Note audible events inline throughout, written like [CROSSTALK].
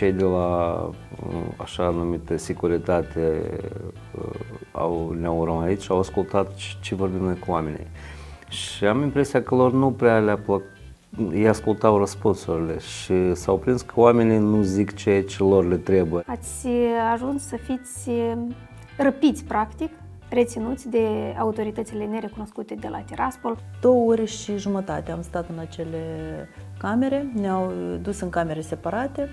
cei de la așa numită securitate au, ne-au urmărit și au ascultat ce vorbim noi cu oamenii. Și am impresia că lor nu prea le-a plăcut ei ascultau răspunsurile și s-au prins că oamenii nu zic ceea ce lor le trebuie. Ați ajuns să fiți răpiți, practic, reținuți de autoritățile nerecunoscute de la Tiraspol. Două ore și jumătate am stat în acele camere, ne-au dus în camere separate,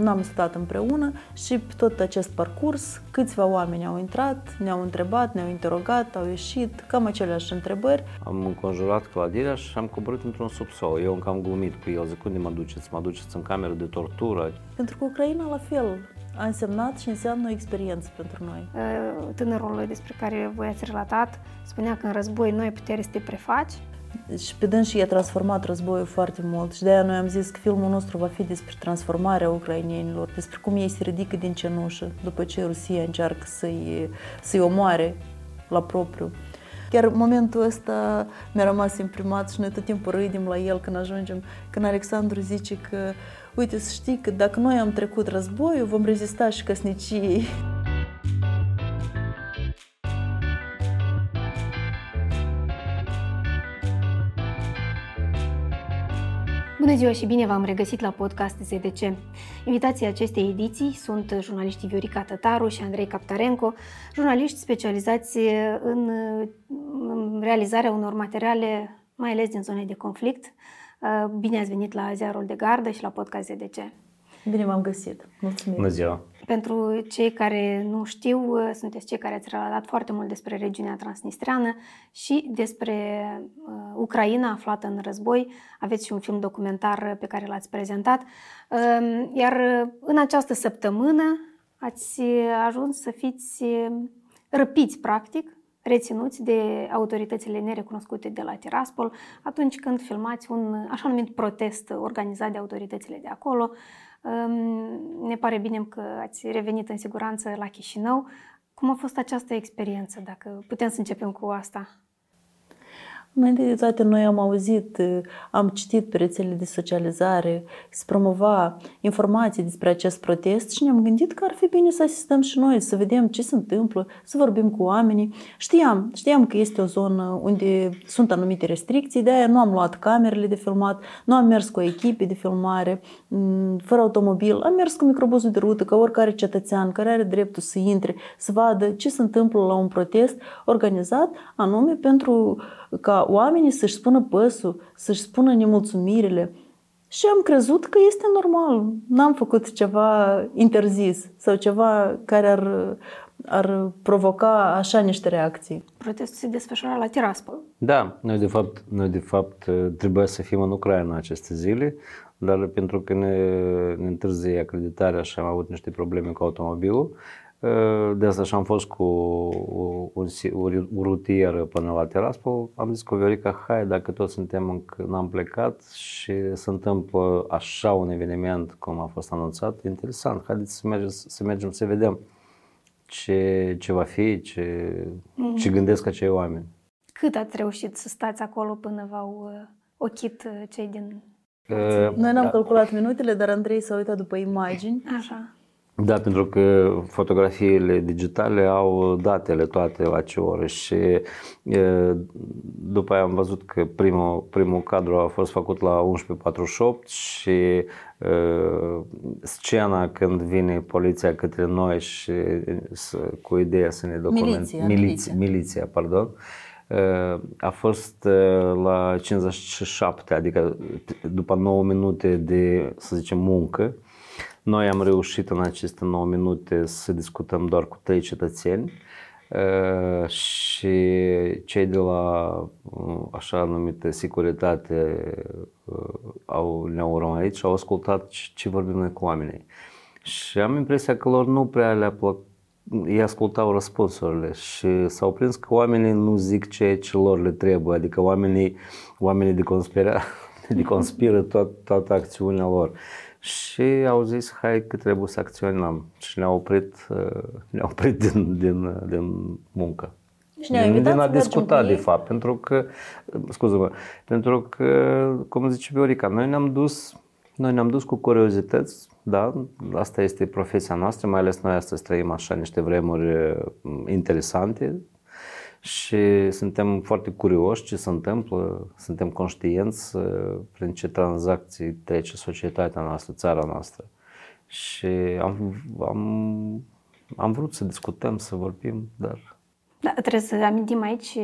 n-am stat împreună și pe tot acest parcurs câțiva oameni au intrat, ne-au întrebat, ne-au interogat, au ieșit, cam aceleași întrebări. Am înconjurat clădirea și am coborât într-un subsol. Eu încă am glumit cu el, zic, unde mă duceți? Mă duceți în cameră de tortură? Pentru că Ucraina la fel a însemnat și înseamnă o experiență pentru noi. Uh, tânărul despre care voi ați relatat spunea că în război noi putere să te prefaci. Și pe dâns și a transformat războiul foarte mult și de-aia noi am zis că filmul nostru va fi despre transformarea ucrainienilor, despre cum ei se ridică din cenușă după ce Rusia încearcă să-i, să-i omoare la propriu. Chiar momentul ăsta mi-a rămas imprimat și noi tot timpul râdem la el când ajungem, când Alexandru zice că uite să știi că dacă noi am trecut războiul, vom rezista și căsniciei. Bună ziua și bine v-am regăsit la podcast ZDC. Invitații acestei ediții sunt jurnaliștii Viorica Tătaru și Andrei Captarenco, jurnaliști specializați în realizarea unor materiale, mai ales din zone de conflict. Bine ați venit la Ziarul de Gardă și la podcast ZDC. Bine v-am găsit. Mulțumim. Bună ziua. Pentru cei care nu știu, sunteți cei care ați relatat foarte mult despre regiunea transnistreană și despre uh, Ucraina aflată în război. Aveți și un film documentar pe care l-ați prezentat. Uh, iar în această săptămână ați ajuns să fiți răpiți, practic, reținuți de autoritățile nerecunoscute de la Tiraspol atunci când filmați un așa numit protest organizat de autoritățile de acolo. Ne pare bine că ați revenit în siguranță la Chișinău. Cum a fost această experiență, dacă putem să începem cu asta? Înainte de toate, noi am auzit, am citit pe rețelele de socializare, să promova informații despre acest protest și ne-am gândit că ar fi bine să asistăm și noi, să vedem ce se întâmplă, să vorbim cu oamenii. Știam, știam că este o zonă unde sunt anumite restricții, de aia nu am luat camerele de filmat, nu am mers cu o echipă de filmare, mm, fără automobil, am mers cu microbuzul de rută, ca oricare cetățean care are dreptul să intre, să vadă ce se întâmplă la un protest organizat anume pentru ca oamenii să-și spună păsul, să-și spună nemulțumirile. Și am crezut că este normal. N-am făcut ceva interzis sau ceva care ar, ar provoca așa niște reacții. Protestul se desfășura la Tiraspol. Da, noi de fapt, noi de fapt trebuie să fim în Ucraina aceste zile, dar pentru că ne, ne întârzie acreditarea și am avut niște probleme cu automobilul, de asta și am fost cu un, un rutier până la Tiraspol. Am zis cu Viorica, hai, dacă toți suntem încă n-am plecat și se întâmplă așa un eveniment cum a fost anunțat, interesant, haideți să mergem să, mergem să vedem ce, ce va fi, ce, mm. ce gândesc acei oameni. Cât ați reușit să stați acolo până v-au uh, ochit uh, cei din... Uh, Noi n-am da. calculat minutele, dar Andrei s-a uitat după imagini. Așa. Da, pentru că fotografiile digitale au datele toate la ce oră și după aia am văzut că primul, primul cadru a fost făcut la 11.48 și scena când vine poliția către noi și cu ideea să ne documenteze, miliția, miliția. miliția, pardon, a fost la 57, adică după 9 minute de, să zicem, muncă, noi am reușit în aceste 9 minute să discutăm doar cu trei cetățeni uh, și cei de la uh, așa numită securitate uh, au, ne-au urmărit și au ascultat ce vorbim noi cu oamenii. Și am impresia că lor nu prea le-a plăcut ei ascultau răspunsurile și s-au prins că oamenii nu zic ceea ce lor le trebuie, adică oamenii, oamenii de, conspira, [LAUGHS] de conspiră tot, toată acțiunea lor și au zis hai că trebuie să acționăm. Și ne-au oprit, uh, ne-au oprit din, din, din muncă. Și ne din, din a discuta de fapt, pentru că, scuză-mă, pentru că, cum zice Viorica, noi ne-am dus Noi ne-am dus cu curiozități, da, asta este profesia noastră, mai ales noi astăzi trăim așa niște vremuri interesante și suntem foarte curioși ce se întâmplă, suntem conștienți prin ce tranzacții trece societatea noastră, țara noastră. Și am, am, am vrut să discutăm, să vorbim, dar... Da, trebuie să amintim aici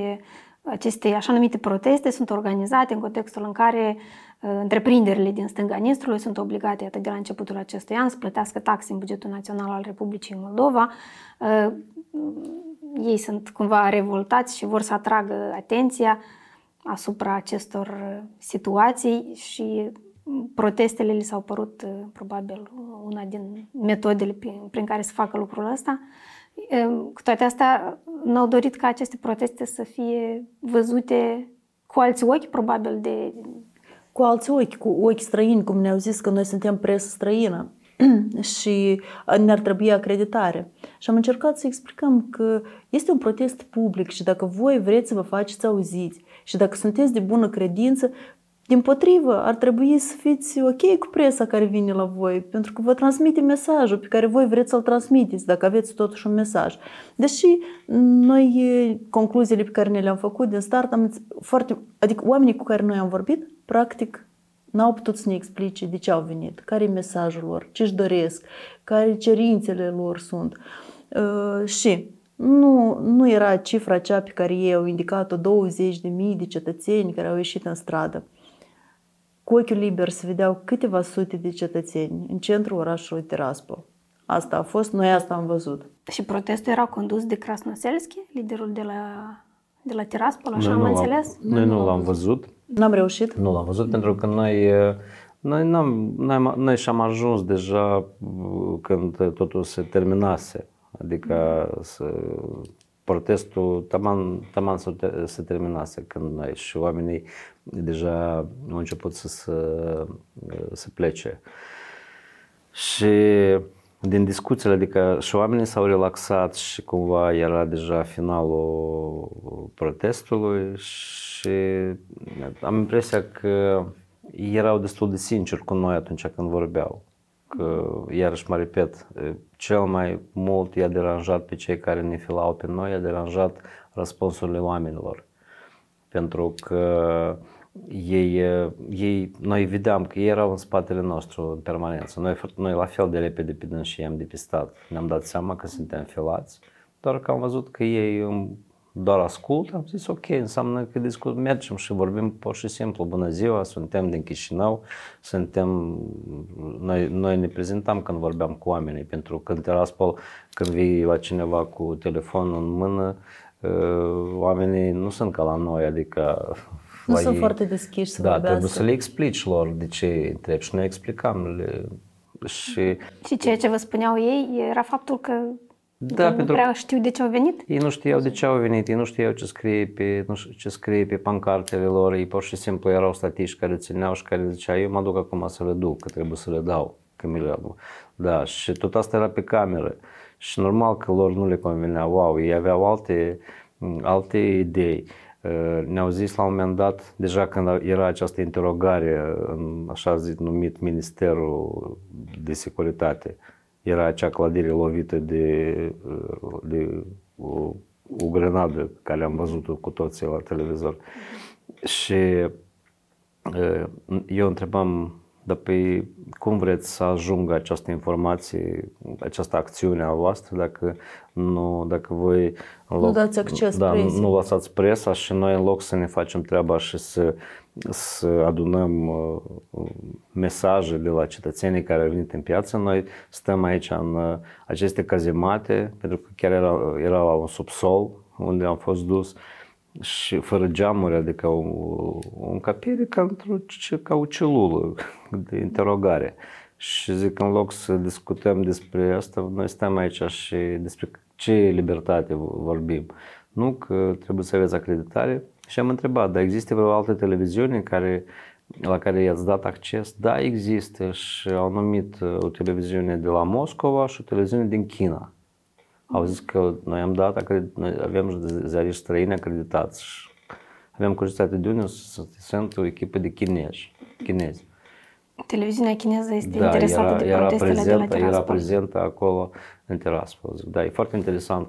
aceste așa numite proteste sunt organizate în contextul în care uh, întreprinderile din stânga Nistrului sunt obligate atât de la începutul acestui an să plătească taxe în bugetul național al Republicii Moldova. Uh, ei sunt cumva revoltați și vor să atragă atenția asupra acestor situații și protestele li s-au părut uh, probabil una din metodele prin care să facă lucrul ăsta. Cu toate astea, n-au dorit ca aceste proteste să fie văzute cu alți ochi, probabil, de... Cu alți ochi, cu ochi străini, cum ne-au zis că noi suntem presă străină [CLEARS THROAT] și ne-ar trebui acreditare. Și am încercat să explicăm că este un protest public și dacă voi vreți să vă faceți auziți și dacă sunteți de bună credință, din potrivă, ar trebui să fiți ok cu presa care vine la voi, pentru că vă transmite mesajul pe care voi vreți să-l transmiteți, dacă aveți totuși un mesaj. Deși noi, concluziile pe care ne le-am făcut din start, am foarte, adică oamenii cu care noi am vorbit, practic, n-au putut să ne explice de ce au venit, care e mesajul lor, ce își doresc, care cerințele lor sunt. Uh, și nu, nu era cifra cea pe care ei au indicat-o 20.000 de cetățeni care au ieșit în stradă. Cu ochiul liber se vedeau câteva sute de cetățeni în centrul orașului Tiraspol. Asta a fost, noi asta am văzut. Și protestul era condus de Krasnoselski, liderul de la, de la Tiraspol, așa noi am înțeles? Noi nu l-am văzut. N-am reușit? Nu l-am văzut pentru că noi, noi, n-am, noi, noi și-am ajuns deja când totul se terminase. Adică să protestul taman, taman se, se terminase când noi și oamenii deja au început să, să, să plece. Și din discuțiile, adică și oamenii s-au relaxat și cumva era deja finalul protestului și am impresia că erau destul de sinceri cu noi atunci când vorbeau că, iarăși mă repet, cel mai mult i-a deranjat pe cei care ne filau pe noi, i-a deranjat răspunsurile oamenilor. Pentru că ei, ei, noi vedeam că ei erau în spatele nostru în permanență. Noi, noi la fel de repede pe și i-am depistat. Ne-am dat seama că suntem filați, doar că am văzut că ei doar ascult, am zis ok, înseamnă că discut, mergem și vorbim pur și simplu, bună ziua, suntem din Chișinău, suntem, noi, noi ne prezentam când vorbeam cu oamenii, pentru că în Tiraspol, când vii la cineva cu telefonul în mână, uh, oamenii nu sunt ca la noi, adică nu sunt ei, foarte deschiși să da, vorbească. trebuie să le explici lor de ce întrebi și noi explicam. Le, și... și ceea ce vă spuneau ei era faptul că da, nu pentru prea știu de ce au venit? Ei nu știau de ce au venit, ei nu știau ce scrie pe, nu știu, ce scrie pe pancartele lor, ei pur și simplu erau statiști care țineau și care zicea, eu mă duc acum să le duc, că trebuie să le dau, că mi le Da, și tot asta era pe cameră. Și normal că lor nu le convenea, wow, ei aveau alte, alte idei. Uh, ne-au zis la un moment dat, deja când era această interogare în așa zis numit Ministerul de Securitate, era acea clădire lovită de, de o, o grenadă care am văzut-o cu toții la televizor. Și eu întrebam, dar pe cum vreți să ajungă această informație, această acțiune a voastră dacă nu, dacă voi în loc, nu dați acces da, nu lăsați presa și noi în loc să ne facem treaba și să să adunăm uh, mesaje de la cetățenii care au venit în piață. Noi stăm aici în uh, aceste cazemate, pentru că chiar era, era la un subsol unde am fost dus și fără geamuri, adică o, o încapere ca, ca o celulă de interogare. Și zic, în loc să discutăm despre asta, noi stăm aici și despre ce libertate vorbim. Nu că trebuie să aveți acreditare, și am întrebat, dar există vreo altă televiziune care, la care i-ați dat acces? Da, există și au numit uh, o televiziune de la Moscova și o televiziune din China. Au zis că noi am dat, noi avem ziariști străini acreditați și avem curiozitate de unde sunt o echipă de chinezi. chinezi. Televiziunea chineză este da, interesată era, de era protestele prezentă, de la era Tiraspol. prezentă acolo în Tiraspol. Zic, Da, e foarte interesant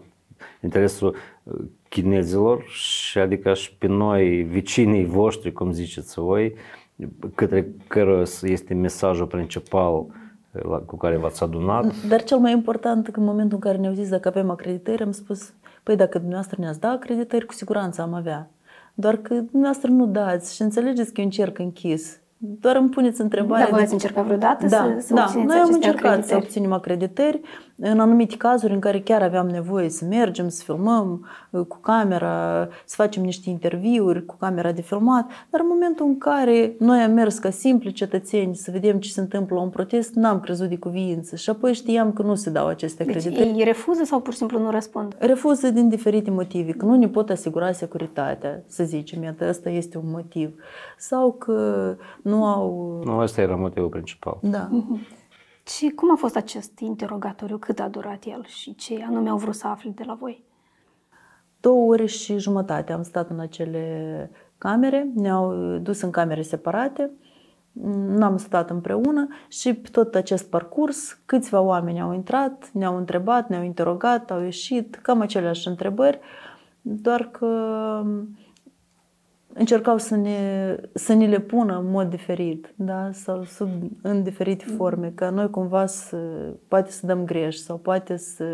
interesul uh, chinezilor și adică și pe noi, vecinii voștri, cum ziceți voi, către care este mesajul principal uh, la, cu care v-ați adunat. Dar cel mai important, că în momentul în care ne-au zis dacă avem acreditări, am spus, păi dacă dumneavoastră ne-ați da acreditări, cu siguranță am avea. Doar că dumneavoastră nu dați și înțelegeți că e un cerc închis. Doar îmi puneți întrebarea. Da, voi de- ați încercat vreodată da, să, să da. obțineți Noi am aceste încercat să acreditări? obținem acreditări în anumite cazuri în care chiar aveam nevoie să mergem, să filmăm uh, cu camera, să facem niște interviuri cu camera de filmat, dar în momentul în care noi am mers ca simpli cetățeni să vedem ce se întâmplă la un protest, n-am crezut de cuvință și apoi știam că nu se dau aceste Deci acreditări. ei refuză sau pur și simplu nu răspund? Refuză din diferite motive, că nu ne pot asigura securitatea, să zicem, iată, ăsta este un motiv. Sau că nu au... Nu, ăsta era motivul principal. Da. Și cum a fost acest interogatoriu? Cât a durat el și ce anume au vrut să afle de la voi? Două ore și jumătate am stat în acele camere, ne-au dus în camere separate, n-am stat împreună și pe tot acest parcurs câțiva oameni au intrat, ne-au întrebat, ne-au interogat, au ieșit, cam aceleași întrebări, doar că încercau să ne, să ne le pună în mod diferit, da? sau sub, în diferite forme, ca noi cumva să, poate să dăm greș sau poate să,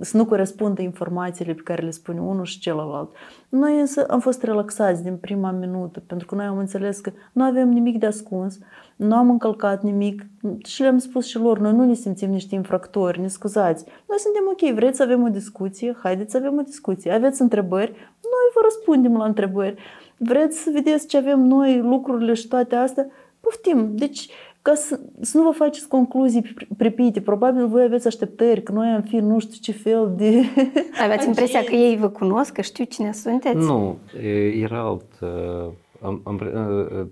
să nu corespundă informațiile pe care le spune unul și celălalt. Noi însă am fost relaxați din prima minută, pentru că noi am înțeles că nu avem nimic de ascuns, nu am încălcat nimic și le-am spus și lor, noi nu ne simțim niște infractori, ne scuzați. Noi suntem ok, vreți să avem o discuție? Haideți să avem o discuție. Aveți întrebări? Noi vă răspundem la întrebări. Vreți să vedeți ce avem noi, lucrurile și toate astea? Poftim. Deci, ca să, să nu vă faceți concluzii pri- pripite, probabil voi aveți așteptări că noi am fi nu știu ce fel de... [LAUGHS] Aveați impresia că ei vă cunosc, că știu cine sunteți? Nu, e- era alt... uh, am- am pre- uh, uh,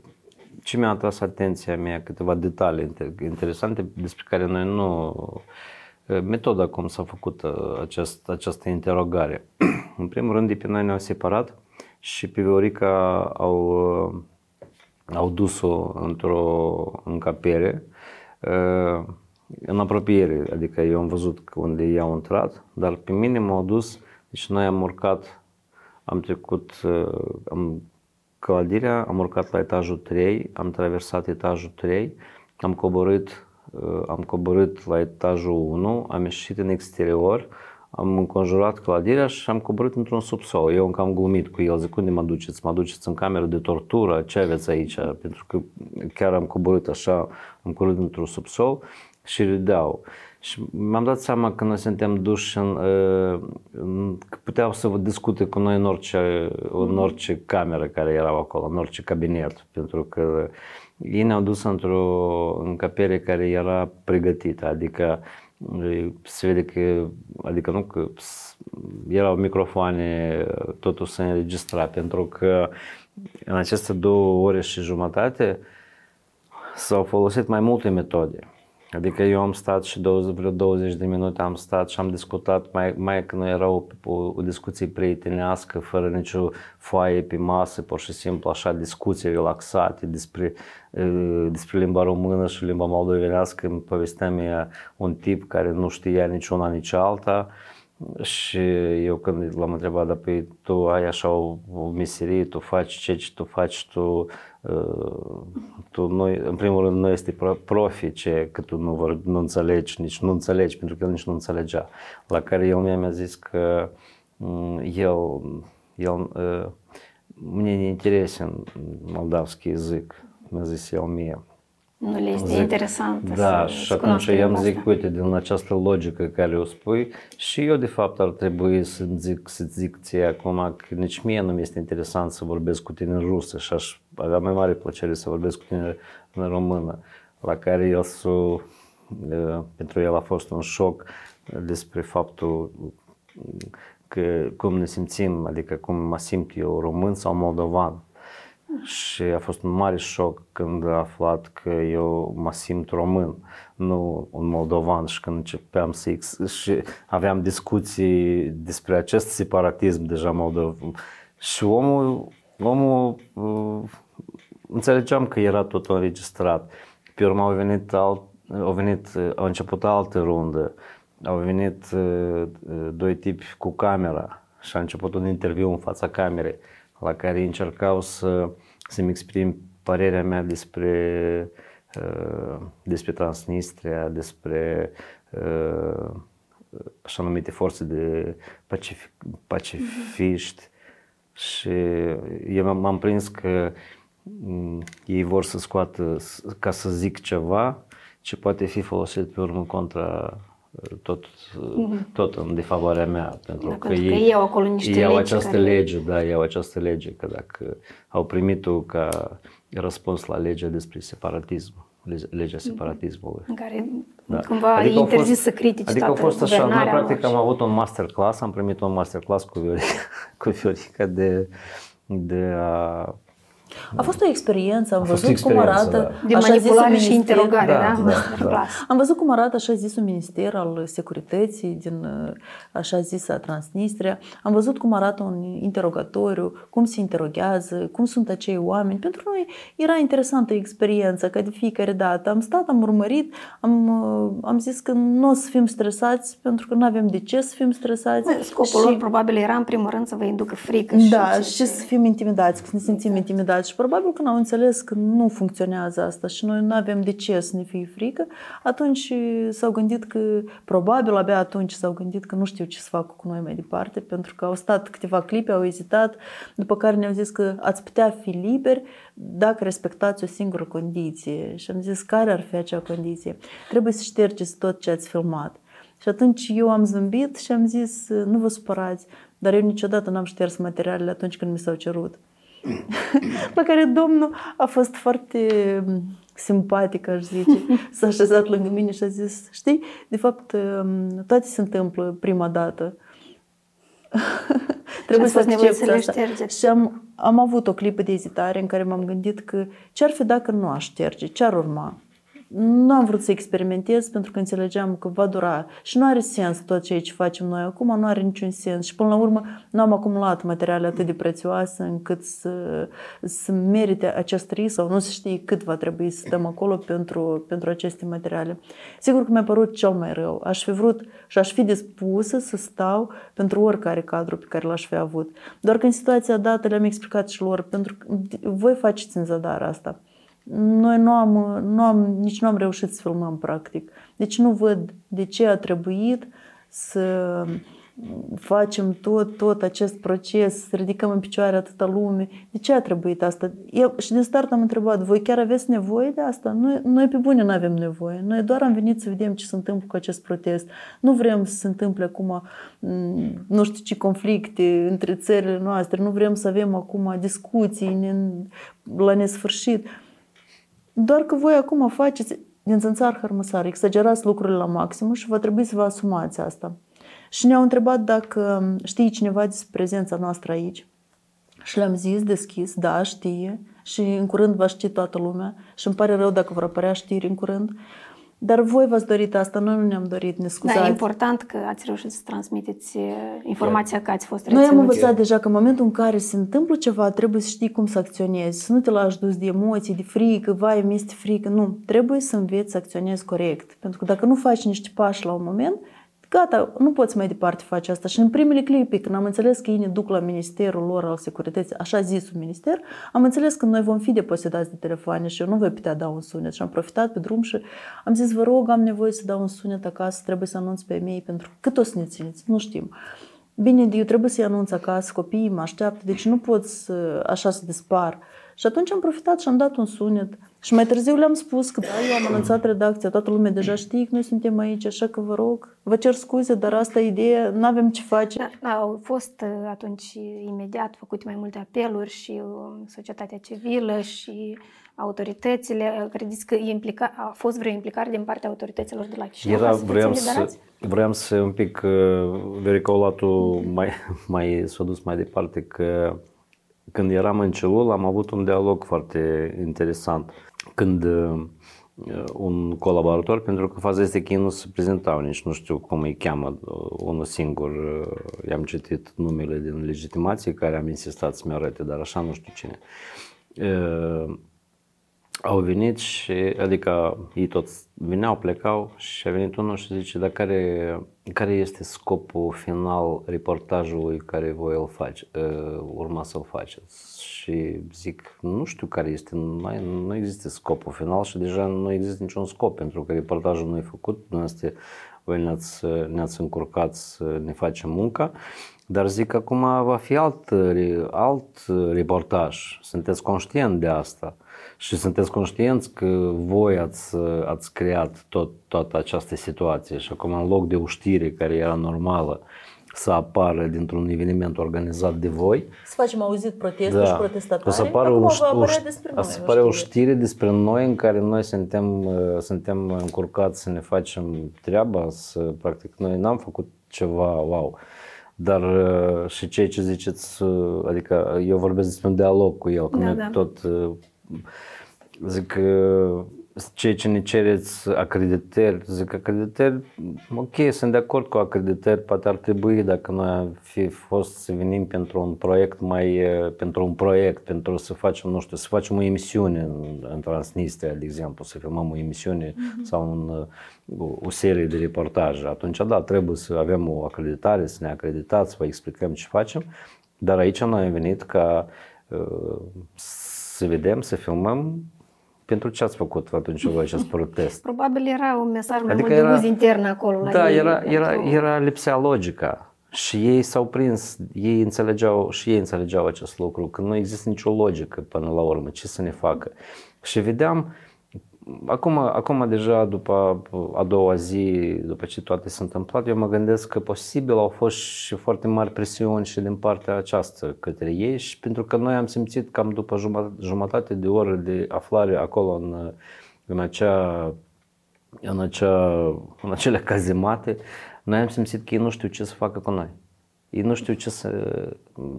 Ce mi-a atras atenția mea, câteva detalii inter- interesante despre care noi nu... uh, Metoda cum s-a făcut uh, acest, această interogare. [CLEARS THROAT] În primul rând, de pe noi ne-au separat și pe Viorica au, uh, au dus-o într-o încapere uh, în apropiere, adică eu am văzut că unde ei au intrat, dar pe mine m-au dus, deci noi am urcat, am trecut, uh, am călădirea, am urcat la etajul 3, am traversat etajul 3, am coborât, uh, am coborât la etajul 1, am ieșit în exterior, am înconjurat clădirea și am coborât într-un subsol. Eu încă am glumit cu el, zic, unde mă duceți? Mă duceți în cameră de tortură? Ce aveți aici? Pentru că chiar am coborât așa, am coborât într-un subsol și râdeau. Și mi-am dat seama că noi suntem duși în, uh, în că puteau să vă discute cu noi în orice, în orice cameră care erau acolo, în orice cabinet, pentru că ei ne-au dus într-o încăpere care era pregătită, adică uh, se vede că, adică nu că s- erau microfoane, totul se înregistra, pentru că în aceste două ore și jumătate s-au folosit mai multe metode. Adică eu am stat și 20, vreo 20 de minute am stat și am discutat, mai, mai că nu era o, o, o discuție prietenească, fără nicio foaie pe masă, pur și simplu așa discuții relaxate despre, uh, despre limba română și limba moldovenească. Îmi povestea mie un tip care nu știa nici una, nici alta. Și eu când l-am întrebat, dar păi tu ai așa o, o meserie, tu faci ce, ce tu faci, tu, uh, tu nu, în primul rând nu este pro- profi ce, că tu nu, vor, nu înțelegi, nici nu înțelegi, pentru că el nici nu înțelegea. La care el mi-a zis că mm, el, el uh, мне не интересен молдавский язык, mi-a zis el mie. Nu le este Zic, interesant Da, să, și să atunci cunoască i-am limba zic, asta. uite, din această logică care o spui, și eu de fapt ar trebui să zic, să zic ție acum că nici mie nu mi este interesant să vorbesc cu tine în rusă și aș avea mai mare plăcere să vorbesc cu tine în română, la care el s pentru el a fost un șoc despre faptul că cum ne simțim, adică cum mă simt eu român sau moldovan. Și a fost un mare șoc când a aflat că eu mă simt român, nu un moldovan și când începeam să ex- și aveam discuții despre acest separatism deja moldov. Și omul, omul uh, înțelegeam că era tot înregistrat. Pe urmă au venit, alt, au venit, au început altă rundă. Au venit uh, doi tipi cu camera și a început un interviu în fața camerei la care încercau să, să-mi exprim părerea mea despre, uh, despre Transnistria, despre uh, așa numite forțe de pacific, pacifiști. Și eu m-am prins că mm, ei vor să scoată, ca să zic ceva, ce poate fi folosit pe urmă contra tot, tot în defavoarea mea. Pentru, Da, că, pentru că ei, ei au acolo niște ei au legi această care- lege, da, ei au această lege, că dacă au primit-o ca răspuns la legea despre separatism, lege- legea separatismului. în care Da. cumva adică e au interzis fost- să critici Adică toată au fost așa, noi guvernarea practic lor am și- avut un masterclass, am primit un masterclass cu Viorica, [LAUGHS] cu Viorica de, de a... A fost o experiență, am A fost văzut o cum experiență, arată da. de așa zisul manipulare și minister- interogare, Da, da? da, Masterclass. Am văzut cum arată așa zisul minister al securității din uh, așa zisa Transnistria. Am văzut cum arată un interogatoriu, cum se interoghează, cum sunt acei oameni. Pentru noi era interesantă experiența, că de fiecare dată am stat, am urmărit, am, uh, am zis că nu o să fim stresați, pentru că nu avem de ce să fim stresați. Scopul lor probabil era în primul rând să vă inducă frică. Da, și, și să fim intimidați, să ne simțim intimidați. Și probabil când au înțeles că nu funcționează asta și noi nu avem de ce să ne fie frică, atunci s-au gândit că, probabil abia atunci s-au gândit că nu știu ce să facă cu noi mai departe, pentru că au stat câteva clipe, au ezitat, după care ne-au zis că ați putea fi liberi dacă respectați o singură condiție. Și am zis, care ar fi acea condiție? Trebuie să ștergeți tot ce ați filmat. Și atunci eu am zâmbit și am zis, nu vă supărați, dar eu niciodată n-am șters materialele atunci când mi s-au cerut. [COUGHS] La care domnul a fost foarte mm, simpatic, aș zice. [LAUGHS] S-a așezat lângă mine și a zis, știi, de fapt, mm, toate se întâmplă prima dată. [LAUGHS] Trebuie ați să fost nevoit accepti să le asta. ștergeți. Și am, am avut o clipă de ezitare în care m-am gândit că ce ar fi dacă nu aș șterge, ce ar urma. Nu am vrut să experimentez pentru că înțelegeam că va dura și nu are sens tot ceea ce facem noi acum, nu are niciun sens și până la urmă nu am acumulat materiale atât de prețioase încât să, să merite acest risc sau nu să știi cât va trebui să stăm acolo pentru, pentru aceste materiale. Sigur că mi-a părut cel mai rău. Aș fi vrut și aș fi dispusă să stau pentru oricare cadru pe care l-aș fi avut. Doar că în situația dată le-am explicat și lor, pentru că voi faceți în zadar asta. Noi nu am, nu am, nici nu am reușit să filmăm practic. Deci nu văd de ce a trebuit să facem tot, tot acest proces, să ridicăm în picioare atâta lume. De ce a trebuit asta? Eu, și din start am întrebat, voi chiar aveți nevoie de asta? Noi, noi pe bune nu avem nevoie. Noi doar am venit să vedem ce se întâmplă cu acest protest. Nu vrem să se întâmple acum m, nu știu ce conflicte între țările noastre. Nu vrem să avem acum discuții ne- la nesfârșit. Doar că voi acum faceți din țânțar hărmăsar, exagerați lucrurile la maxim și va trebui să vă asumați asta. Și ne-au întrebat dacă știe cineva despre prezența noastră aici. Și le-am zis deschis, da, știe. Și în curând va ști toată lumea. Și îmi pare rău dacă vor apărea știri în curând. Dar voi v-ați dorit asta, noi nu ne-am dorit, ne scuzați. Da, e important că ați reușit să transmiteți uh, informația că ați fost Noi am reținuți. învățat deja că în momentul în care se întâmplă ceva, trebuie să știi cum să acționezi, să nu te lași dus de emoții, de frică, vai, mi este frică. Nu, trebuie să înveți să acționezi corect. Pentru că dacă nu faci niște pași la un moment, gata, nu poți mai departe face asta. Și în primele clipe, când am înțeles că ei ne duc la ministerul lor al securității, așa zisul minister, am înțeles că noi vom fi deposedați de telefoane și eu nu voi putea da un sunet. Și am profitat pe drum și am zis, vă rog, am nevoie să dau un sunet acasă, trebuie să anunț pe ei pentru că cât o să ne țineți, nu știm. Bine, eu trebuie să-i anunț acasă, copiii mă așteaptă, deci nu pot să, așa să dispar. Și atunci am profitat și am dat un sunet. Și mai târziu le-am spus că da, eu am anunțat redacția, toată lumea deja știe că noi suntem aici, așa că vă rog, vă cer scuze, dar asta e ideea, nu avem ce face. Da, da, au fost uh, atunci imediat făcute mai multe apeluri și uh, societatea civilă și autoritățile. Credeți că e implica, a fost vreo implicare din partea autorităților de la Chișinău? Era, ca să fiți vreau, să, eliberați? vreau să un pic, uh, Verica Olatu mai, [LAUGHS] mai s-a dus mai departe că când eram în celulă am avut un dialog foarte interesant. Când uh, un colaborator, pentru că faza este că ei nu se prezentau, nici nu știu cum îi cheamă, uh, unul singur, uh, i-am citit numele din legitimație care am insistat să-mi arate, dar așa nu știu cine. Uh, au venit și, adică ei toți veneau, plecau și a venit unul și zice, dar care, care este scopul final reportajului care voi îl face, uh, urma să-l faceți? Și zic, nu știu care este, nu, nu există scopul final și deja nu există niciun scop pentru că reportajul nu e făcut, dumneavoastră voi ne-ați, ne-ați încurcat să ne facem munca, dar zic că acum va fi alt, alt reportaj, sunteți conștient de asta și sunteți conștienți că voi ați, ați creat tot, toată această situație și acum în loc de o știre care era normală să apară dintr-un eveniment organizat de voi. Să facem auzit protestul da. și protestatare. O să apară o, o, o, să apară o știre despre noi în care noi suntem, uh, suntem încurcați să ne facem treaba, să, practic noi n-am făcut ceva wow. Dar uh, și ceea ce ziceți, uh, adică eu vorbesc despre un dialog cu el, că da, da. tot zic că ceea ce ne cereți acreditări, zic acreditări, ok, sunt de acord cu acreditări, poate ar trebui dacă noi am fi fost să venim pentru un proiect mai, pentru un proiect, pentru să facem, nu știu, să facem o emisiune în, în Transnistria, de exemplu, să filmăm o emisiune mm-hmm. sau un, o, o serie de reportaje, atunci da, trebuie să avem o acreditare, să ne acreditați, să vă explicăm ce facem, dar aici noi am venit ca uh, să vedem, să filmăm pentru ce ați făcut atunci voi acest protest? [LAUGHS] Probabil era un mesaj mai adică mult era, de uz intern acolo la Da, ei, era, era, era lipsea logica. Și ei s-au prins, ei înțelegeau, și ei înțelegeau acest lucru, că nu există nicio logică până la urmă, ce să ne facă. Și vedeam Acum, acum deja după a doua zi, după ce toate s-a întâmplat, eu mă gândesc că posibil au fost și foarte mari presiuni și din partea aceasta către ei și pentru că noi am simțit cam după jumătate de oră de aflare acolo în, în acea în, acea, în acele cazemate, noi am simțit că ei nu știu ce să facă cu noi. Ei nu știu ce să,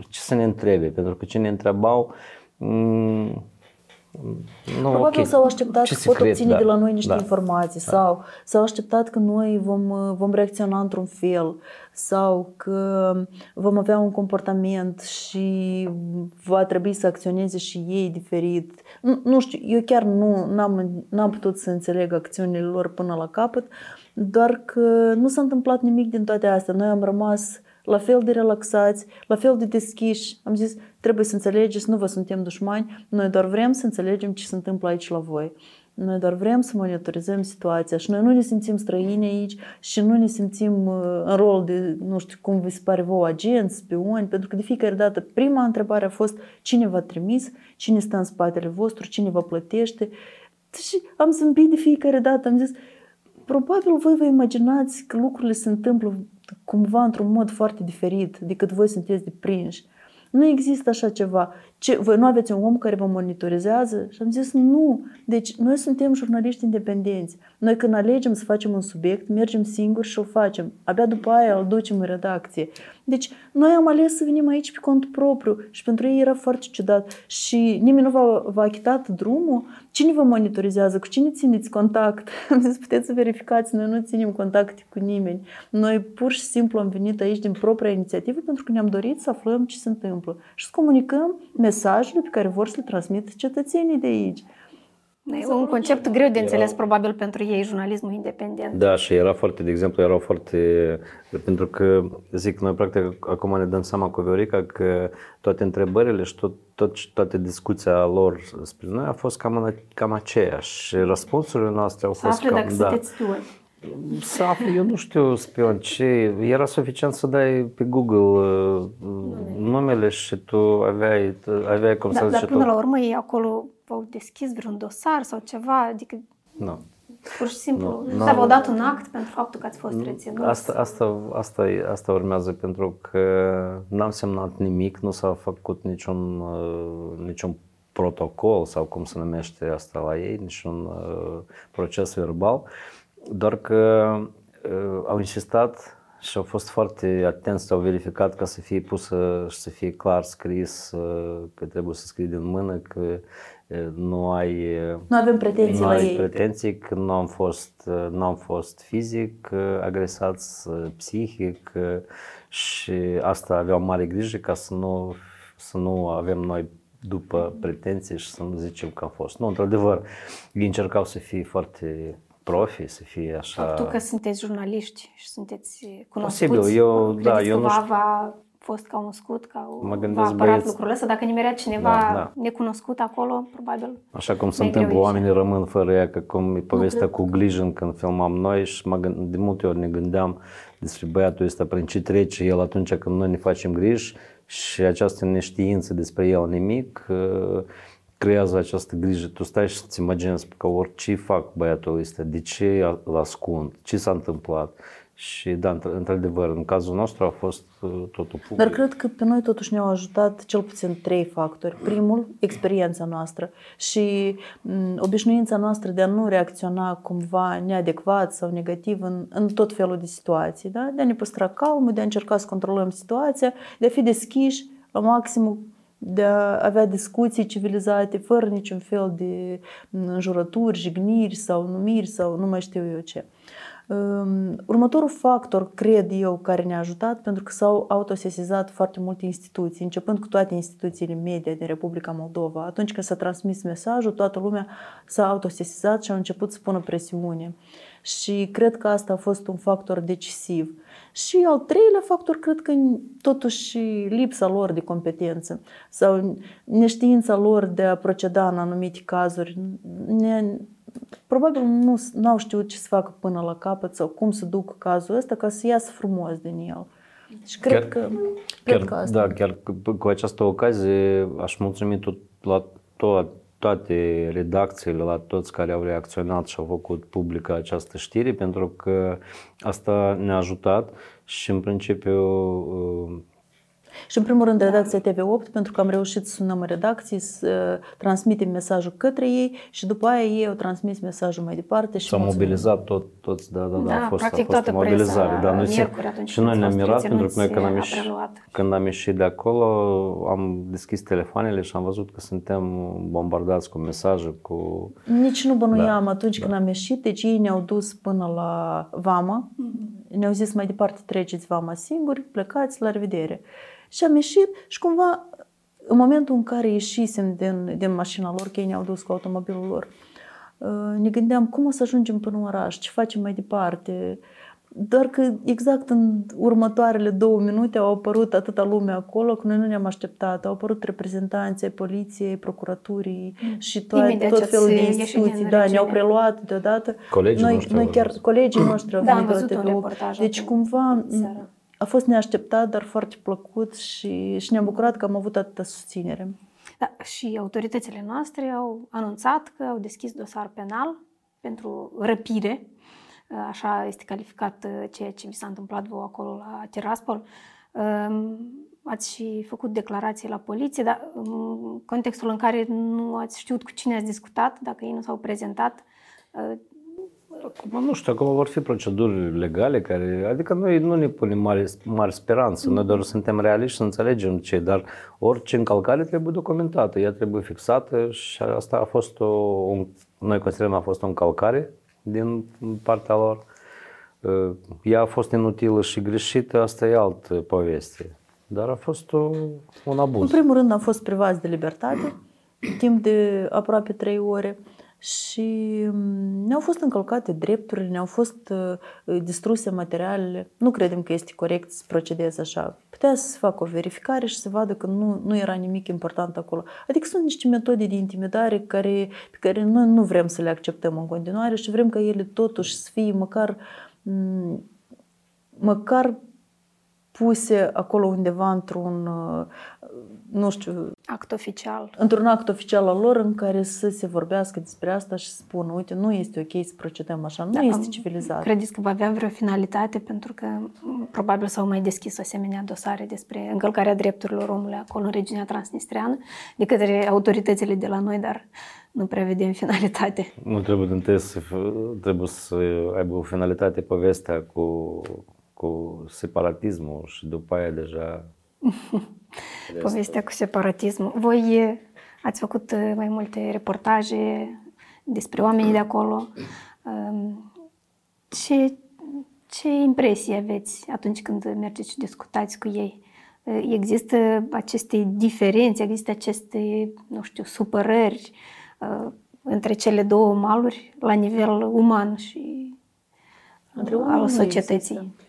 ce să ne întrebe, pentru că ce ne întrebau, nu, Probabil okay. s-au așteptat Ce că secret, pot obține da. de la noi niște da. informații da. sau s-au așteptat că noi vom, vom reacționa într-un fel sau că vom avea un comportament și va trebui să acționeze și ei diferit. Nu, nu știu, eu chiar nu n-am, n-am putut să înțeleg acțiunile lor până la capăt, doar că nu s-a întâmplat nimic din toate astea. Noi am rămas la fel de relaxați, la fel de deschiși. Am zis, trebuie să înțelegeți, nu vă suntem dușmani, noi doar vrem să înțelegem ce se întâmplă aici la voi. Noi doar vrem să monitorizăm situația și noi nu ne simțim străini aici și nu ne simțim uh, în rol de, nu știu, cum vi se pare vouă, agenți, spioni, pentru că de fiecare dată prima întrebare a fost cine v-a trimis, cine stă în spatele vostru, cine vă plătește. Și am zâmbit de fiecare dată, am zis, probabil voi vă imaginați că lucrurile se întâmplă cumva într-un mod foarte diferit decât voi sunteți deprinși. Nu există așa ceva. Ce, voi nu aveți un om care vă monitorizează? Și am zis nu. Deci noi suntem jurnaliști independenți. Noi când alegem să facem un subiect, mergem singuri și o facem. Abia după aia îl ducem în redacție. Deci noi am ales să venim aici pe cont propriu și pentru ei era foarte ciudat. Și nimeni nu v-a, v-a achitat drumul. Cine vă monitorizează? Cu cine țineți contact? [LAUGHS] Am zis, puteți să verificați, noi nu ținem contact cu nimeni. Noi pur și simplu am venit aici din propria inițiativă pentru că ne-am dorit să aflăm ce se întâmplă și să comunicăm mesajele pe care vor să le transmită cetățenii de aici. E un concept greu de înțeles, era... probabil, pentru ei, jurnalismul independent. Da, și era foarte, de exemplu, erau foarte... Pentru că, zic, noi, practic, acum ne dăm seama cu Viorica că toate întrebările și tot, tot, toate discuția lor spre noi a fost cam, cam aceeași. Și răspunsurile noastre au să fost cam... dacă da. sunteți să aflu, eu nu știu spion ce, era suficient să dai pe Google uh, numele și tu aveai, aveai cum da, să zici. Dar până tot. la urmă ei acolo au deschis vreun dosar sau ceva, adică nu. Pur și simplu. Nu, dar v-au dat un act pentru faptul că ați fost reținut? Asta, asta, asta, asta urmează pentru că n-am semnat nimic, nu s-a făcut niciun, uh, niciun protocol sau cum se numește asta la ei, niciun uh, proces verbal. Uh, doar că uh, au insistat și au fost foarte atenți, au verificat ca să fie pusă și să fie clar scris uh, că trebuie să scrii din mână, că uh, nu ai, nu avem pretenții nu la ai ei. pretenții, că nu am fost, nu am fost fizic agresați, psihic și asta aveau mare grijă ca să nu, să nu avem noi după pretenții și să nu zicem că a fost. Nu, într-adevăr, ei încercau să fie foarte profi, să fie așa... Faptul că sunteți jurnaliști și sunteți cunoscuți. Posibil, eu, da, eu nu știu. v-a fost ca un scut, ca Mă v-a gândesc, apărat băieți- lucrurile astea. Dacă nimerea cineva Da, da. necunoscut acolo, probabil Așa cum se mai greu întâmplă, ieși. oamenii rămân fără ea, că cum e povestea cred cu Glijin când filmam noi și mă gând, de multe ori ne gândeam despre băiatul ăsta prin ce trece el atunci când noi ne facem griji și această neștiință despre el nimic uh, creează această grijă. Tu stai și îți imaginezi că orice fac băiatul ăsta, de ce îl ascund, ce s-a întâmplat. Și da, într- într-adevăr, în cazul nostru a fost uh, totul public. Dar cred că pe noi totuși ne-au ajutat cel puțin trei factori. Primul, experiența noastră și m, obișnuința noastră de a nu reacționa cumva neadecvat sau negativ în, în tot felul de situații. Da? De a ne păstra calmul, de a încerca să controlăm situația, de a fi deschiși la maximum de a avea discuții civilizate, fără niciun fel de m, înjurături, jigniri sau numiri sau nu mai știu eu ce. Um, Următorul factor, cred eu, care ne-a ajutat, pentru că s-au autosesizat foarte multe instituții, începând cu toate instituțiile media din Republica Moldova. Atunci când s-a transmis mesajul, toată lumea s-a autosesizat și a început să pună presiune. Și cred că asta a fost un factor decisiv. Și al treilea factor, cred că totuși lipsa lor de competență sau neștiința lor de a proceda în anumite cazuri. Ne, probabil nu nu au știut ce să facă până la capăt sau cum să ducă cazul ăsta ca să iasă frumos din el. Și cred Chiar- că, cred Chiar, că asta. da, chiar cu, cu această ocazie aș mulțumi tot, la to- toate redacțiile, la toți care au reacționat și au făcut publică această știre, pentru că asta ne-a ajutat și în principiu uh, Și în primul rând redacția TV8 pentru că am reușit să sunăm în redacții, să transmitem mesajul către ei și după aia ei au transmis mesajul mai departe și s-a mulțumim. mobilizat tot, toți, da, da, da, Da, a fost, practic a fost toată o mobilizare. presa Da, noi miercuri atunci și noi când ne-am ați mirat fost pentru că noi când am, reținuți, ieșit, a preluat. când am ieșit de acolo am deschis telefoanele și am văzut că suntem bombardați cu mesaje, cu... Nici nu bănuiam Da, atunci când am ieșit, deci ei ne-au dus până la Vama, ne-au zis mai departe treceți Vama singuri, plecați, la revedere. Și am ieșit și cumva în momentul în care ieșisem din, din mașina lor, că ei ne-au dus cu automobilul lor, uh, ne gândeam cum o să ajungem până în oraș, ce facem mai departe. Doar că exact în următoarele două minute au apărut atâta lume acolo, că noi nu ne-am așteptat. Au apărut reprezentanții ai poliției, procuraturii și toate, Imediat tot ce felul de ați ieșit instituții. din Da, ne-au regiune. preluat deodată. Colegii noi, noștri noi au chiar, ajuns. colegii noștri au Da, am venit la văzut un TV8. reportaj Deci acum, cumva seara. A fost neașteptat, dar foarte plăcut și, și ne-am bucurat că am avut atâta susținere. Da, și autoritățile noastre au anunțat că au deschis dosar penal pentru răpire. Așa este calificat uh, ceea ce vi s-a întâmplat vouă acolo la Tiraspol. Um, Ați și făcut declarații la poliție, dar în contextul în care nu ați știut cu cine ați discutat, dacă ei nu s-au prezentat, uh, Acum nu știu, acum vor fi proceduri legale care, adică noi nu ne punem mari, mari speranțe, noi doar suntem realiști să înțelegem ce, dar orice încălcare trebuie documentată, ea trebuie fixată și asta a fost o, un, noi considerăm a fost o încălcare din partea lor. Uh, Ea a fost inutilă și greșită, asta e altă poveste. Dar a fost o, un În abuz. primul rând am fost privați de libertate timp de aproape trei ore și mm, ne-au fost încălcate drepturile, ne-au fost uh, distruse materialele. Nu credem că este corect să procedezi așa. Putea să se facă o verificare și să vadă că nu, nu era nimic important acolo. Adică sunt niște metode de intimidare care, pe care noi nu vrem să le acceptăm în continuare și vrem ca ele totuși să fie măcar, mm, măcar puse acolo undeva într-un, uh, nu știu, act oficial. într-un act oficial al lor în care să se vorbească despre asta și să spună, uite, nu este ok să procedăm așa, nu Da, este am- civilizat. Credeți că va avea vreo finalitate? Pentru că m, probabil s-au mai deschis asemenea dosare despre încălcarea drepturilor omului acolo în regiunea transnistreană de către autoritățile de la noi, dar nu prevedem [LAUGHS] finalitate. Nu trebuie întâi să, f- trebuie să aibă o finalitate povestea cu, cu separatismul și după aia deja [LAUGHS] Povestea cu separatismul. Voi e, ați făcut e, mai multe reportaje despre oamenii de acolo. Um, Ce, ce impresii aveți atunci când mergeți și discutați cu ei? există aceste diferențe, există aceste, nu știu, supărări uh, între cele două maluri la nivel uman și Între uh, oameni al nu societății. există.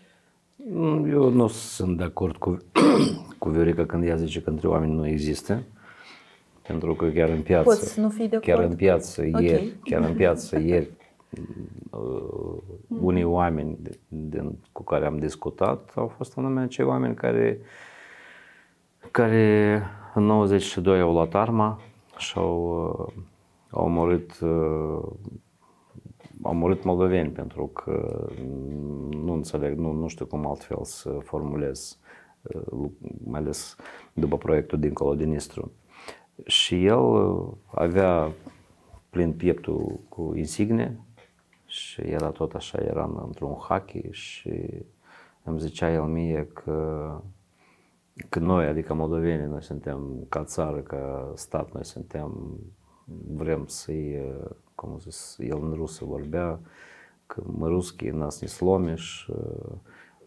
Mm, Eu nu sunt de acord cu, cu Viorica când ea zice că între oameni nu există. Pentru că chiar în piață, Poți să nu fii de acord? chiar în piață Ok. ieri, chiar în piață [LAUGHS] ieri, uh, unii oameni de- din, cu care am discutat au fost anume acei oameni care, care în 92 au luat arma și au, uh, au omorât uh, au murit moldoveni pentru că nu înțeleg, nu, nu știu cum altfel să formulez, uh, lu- mai ales după proiectul Dincolo de Nistru. Și el uh, avea plin pieptul cu insigne și era tot așa, era în- într-un hockey și îmi zicea el mie că că noi, adică moldovenii, noi suntem ca țară, ca stat, noi suntem, vrem să-i, такому Ялнрусу Ворбя. Мы русские, нас не сломишь,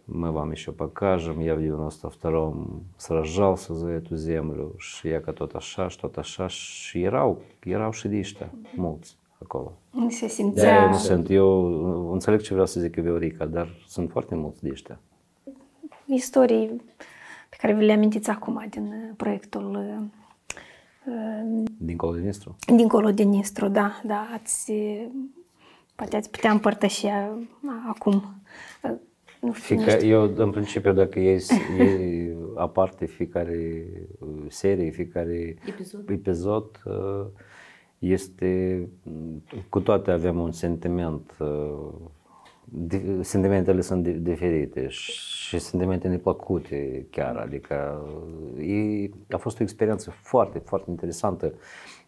мы вам еще покажем. Я в 92-м сражался за эту землю. Я кто-то ша, что-то ша, ерау, ерау шидишта, мулц. Acolo. Și simțea... de nu sunt. Eu înțeleg ce vreau să zică Viorica, dar sunt foarte mulți de ăștia. Istorii pe care vi le amintiți acum din proiectul Dincolo de Nistru. Dincolo de Nistru, da, da, ați, uh, poate ați putea împărtăși uh, acum. Uh, Nu știu, Fica, eu, în principiu, dacă iei, iei aparte fiecare uh, serie, fiecare Episod. episod uh, este, cu toate avem un sentiment, uh, di- sentimentele sunt di- diferite și sentimente neplăcute chiar, adică uh, e, a fost o experiență foarte, foarte interesantă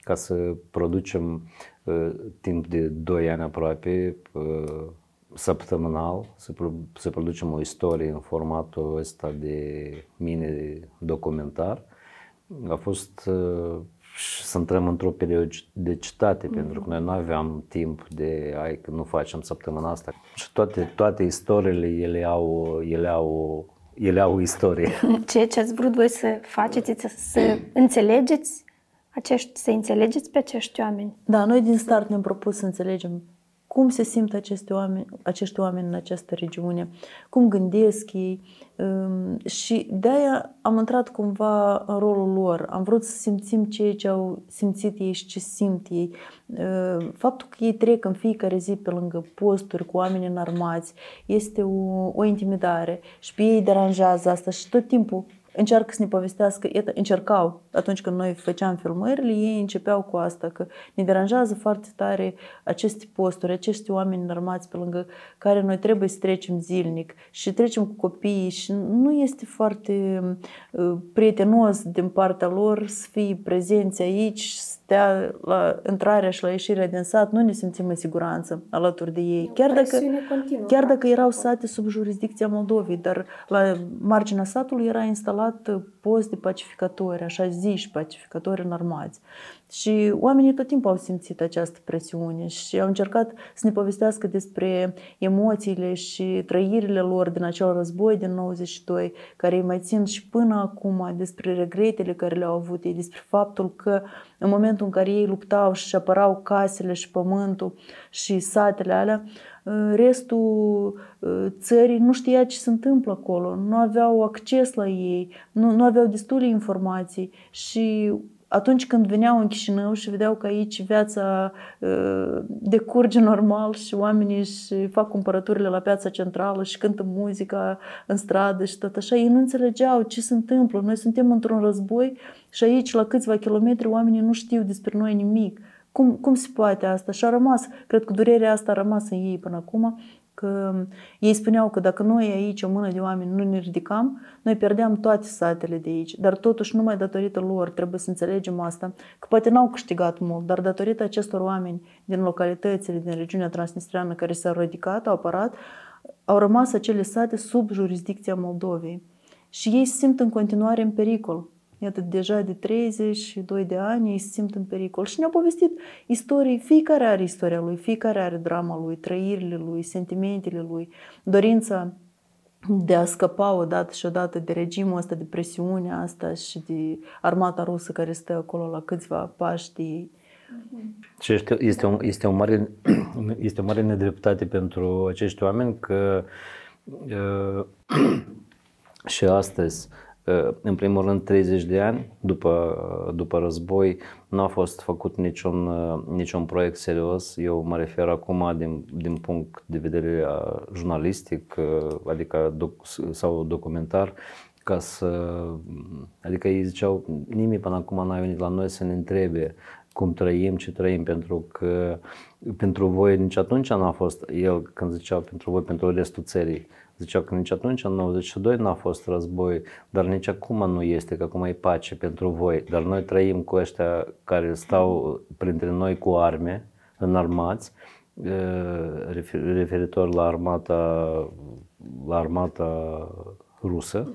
ca să producem uh, timp de 2 ani aproape uh, săptămânal, să, pro- să producem o istorie în formatul ăsta de mini-documentar. A fost uh, și să intrăm într-o periodicitate, pentru că noi nu aveam timp de, ai că nu facem săptămâna asta. Și toate, toate istoriile, ele au, ele au, ele au o istorie. [LAUGHS] Ceea ce ați vrut voi să faceți, să, să [CLEARS THROAT] înțelegeți acești, să înțelegeți pe acești oameni. Da, noi din start ne-am propus să înțelegem cum se simt aceste oameni, acești oameni în această regiune, cum gândesc ei um, și de-aia am intrat cumva în rolul lor. Am vrut să simțim ceea ce au simțit ei și ce simt ei. Uh, Faptul că ei trec în fiecare zi pe lângă posturi cu oameni înarmați este o, o intimidare și pe ei deranjează asta și tot timpul încearcă să ne povestească, iată, încercau atunci când noi făceam filmările, ei începeau cu asta, că ne deranjează foarte tare aceste posturi, acești oameni înarmați pe lângă care noi trebuie să trecem zilnic și trecem cu copiii și nu este foarte uh, prietenos din partea lor să fie prezenți aici, să stea la intrarea și la ieșirea din sat, nu ne simțim în siguranță alături de ei. Chiar dacă, presiune continuă, chiar dacă practic, erau acolo. sate sub jurisdicția Moldovei, dar la marginea satului era instalat uh, post de pacificatori, așa ziși pacificatori înarmați. Și oamenii tot timpul au simțit această presiune și au încercat să ne povestească despre emoțiile și trăirile lor din acel război din 92, care îi mai țin și până acum, despre regretele care le-au avut ei, despre faptul că în momentul în care ei luptau și apărau casele și pământul și satele alea, restul uh, țării nu știa ce se întâmplă acolo, nu aveau acces la ei, nu, nu aveau destule informații și atunci când veneau în Chișinău și vedeau că aici viața uh, decurge normal și oamenii își fac cumpărăturile la piața centrală și cântă muzica în stradă și tot așa, ei nu înțelegeau ce se întâmplă. Noi suntem într-un război și aici, la câțiva kilometri, oamenii nu știu despre noi nimic. Cum, cum se poate asta? Și a rămas, cred că durerea asta a rămas în ei până acum, că ei spuneau că dacă noi aici, o mână de oameni, nu ne ridicam, noi pierdeam toate satele de aici. Dar totuși, numai datorită lor, trebuie să înțelegem asta, că poate n-au câștigat mult, dar datorită acestor oameni din localitățile, din regiunea transnistreană care s-au ridicat, au apărat, au rămas acele sate sub jurisdicția Moldovei. Și ei se simt în continuare în pericol. Iată, deja de 32 de ani ei se simt în pericol. Și ne-au povestit istorii, fiecare are istoria lui, fiecare are drama lui, trăirile lui, sentimentele lui, dorința de a scăpa odată și odată de regimul ăsta, de presiunea asta și de armata rusă care stă acolo la câțiva pași de ei. Și este, este, o, este, o mare, [CLEARS THROAT] este o mare nedreptate pentru acești oameni că uh, [CLEARS THROAT] și astăzi, uh, în primul rând 30 de ani după, după război, nu a fost făcut niciun, uh, niciun proiect serios. Eu mă refer acum din, din punct de vedere uh, jurnalistic, uh, adică doc, sau documentar, ca să, adică ei ziceau, nimic până acum n-a venit la noi să ne întrebe cum trăim, ce trăim, pentru că pentru voi nici atunci nu a fost, el când zicea pentru voi, pentru restul țării, zicea că nici atunci, în 92, n-a fost război, dar nici acum nu este, că acum e pace pentru voi. Dar noi trăim cu ăștia care stau printre noi cu arme, înarmați, referitor la armata, la armata rusă.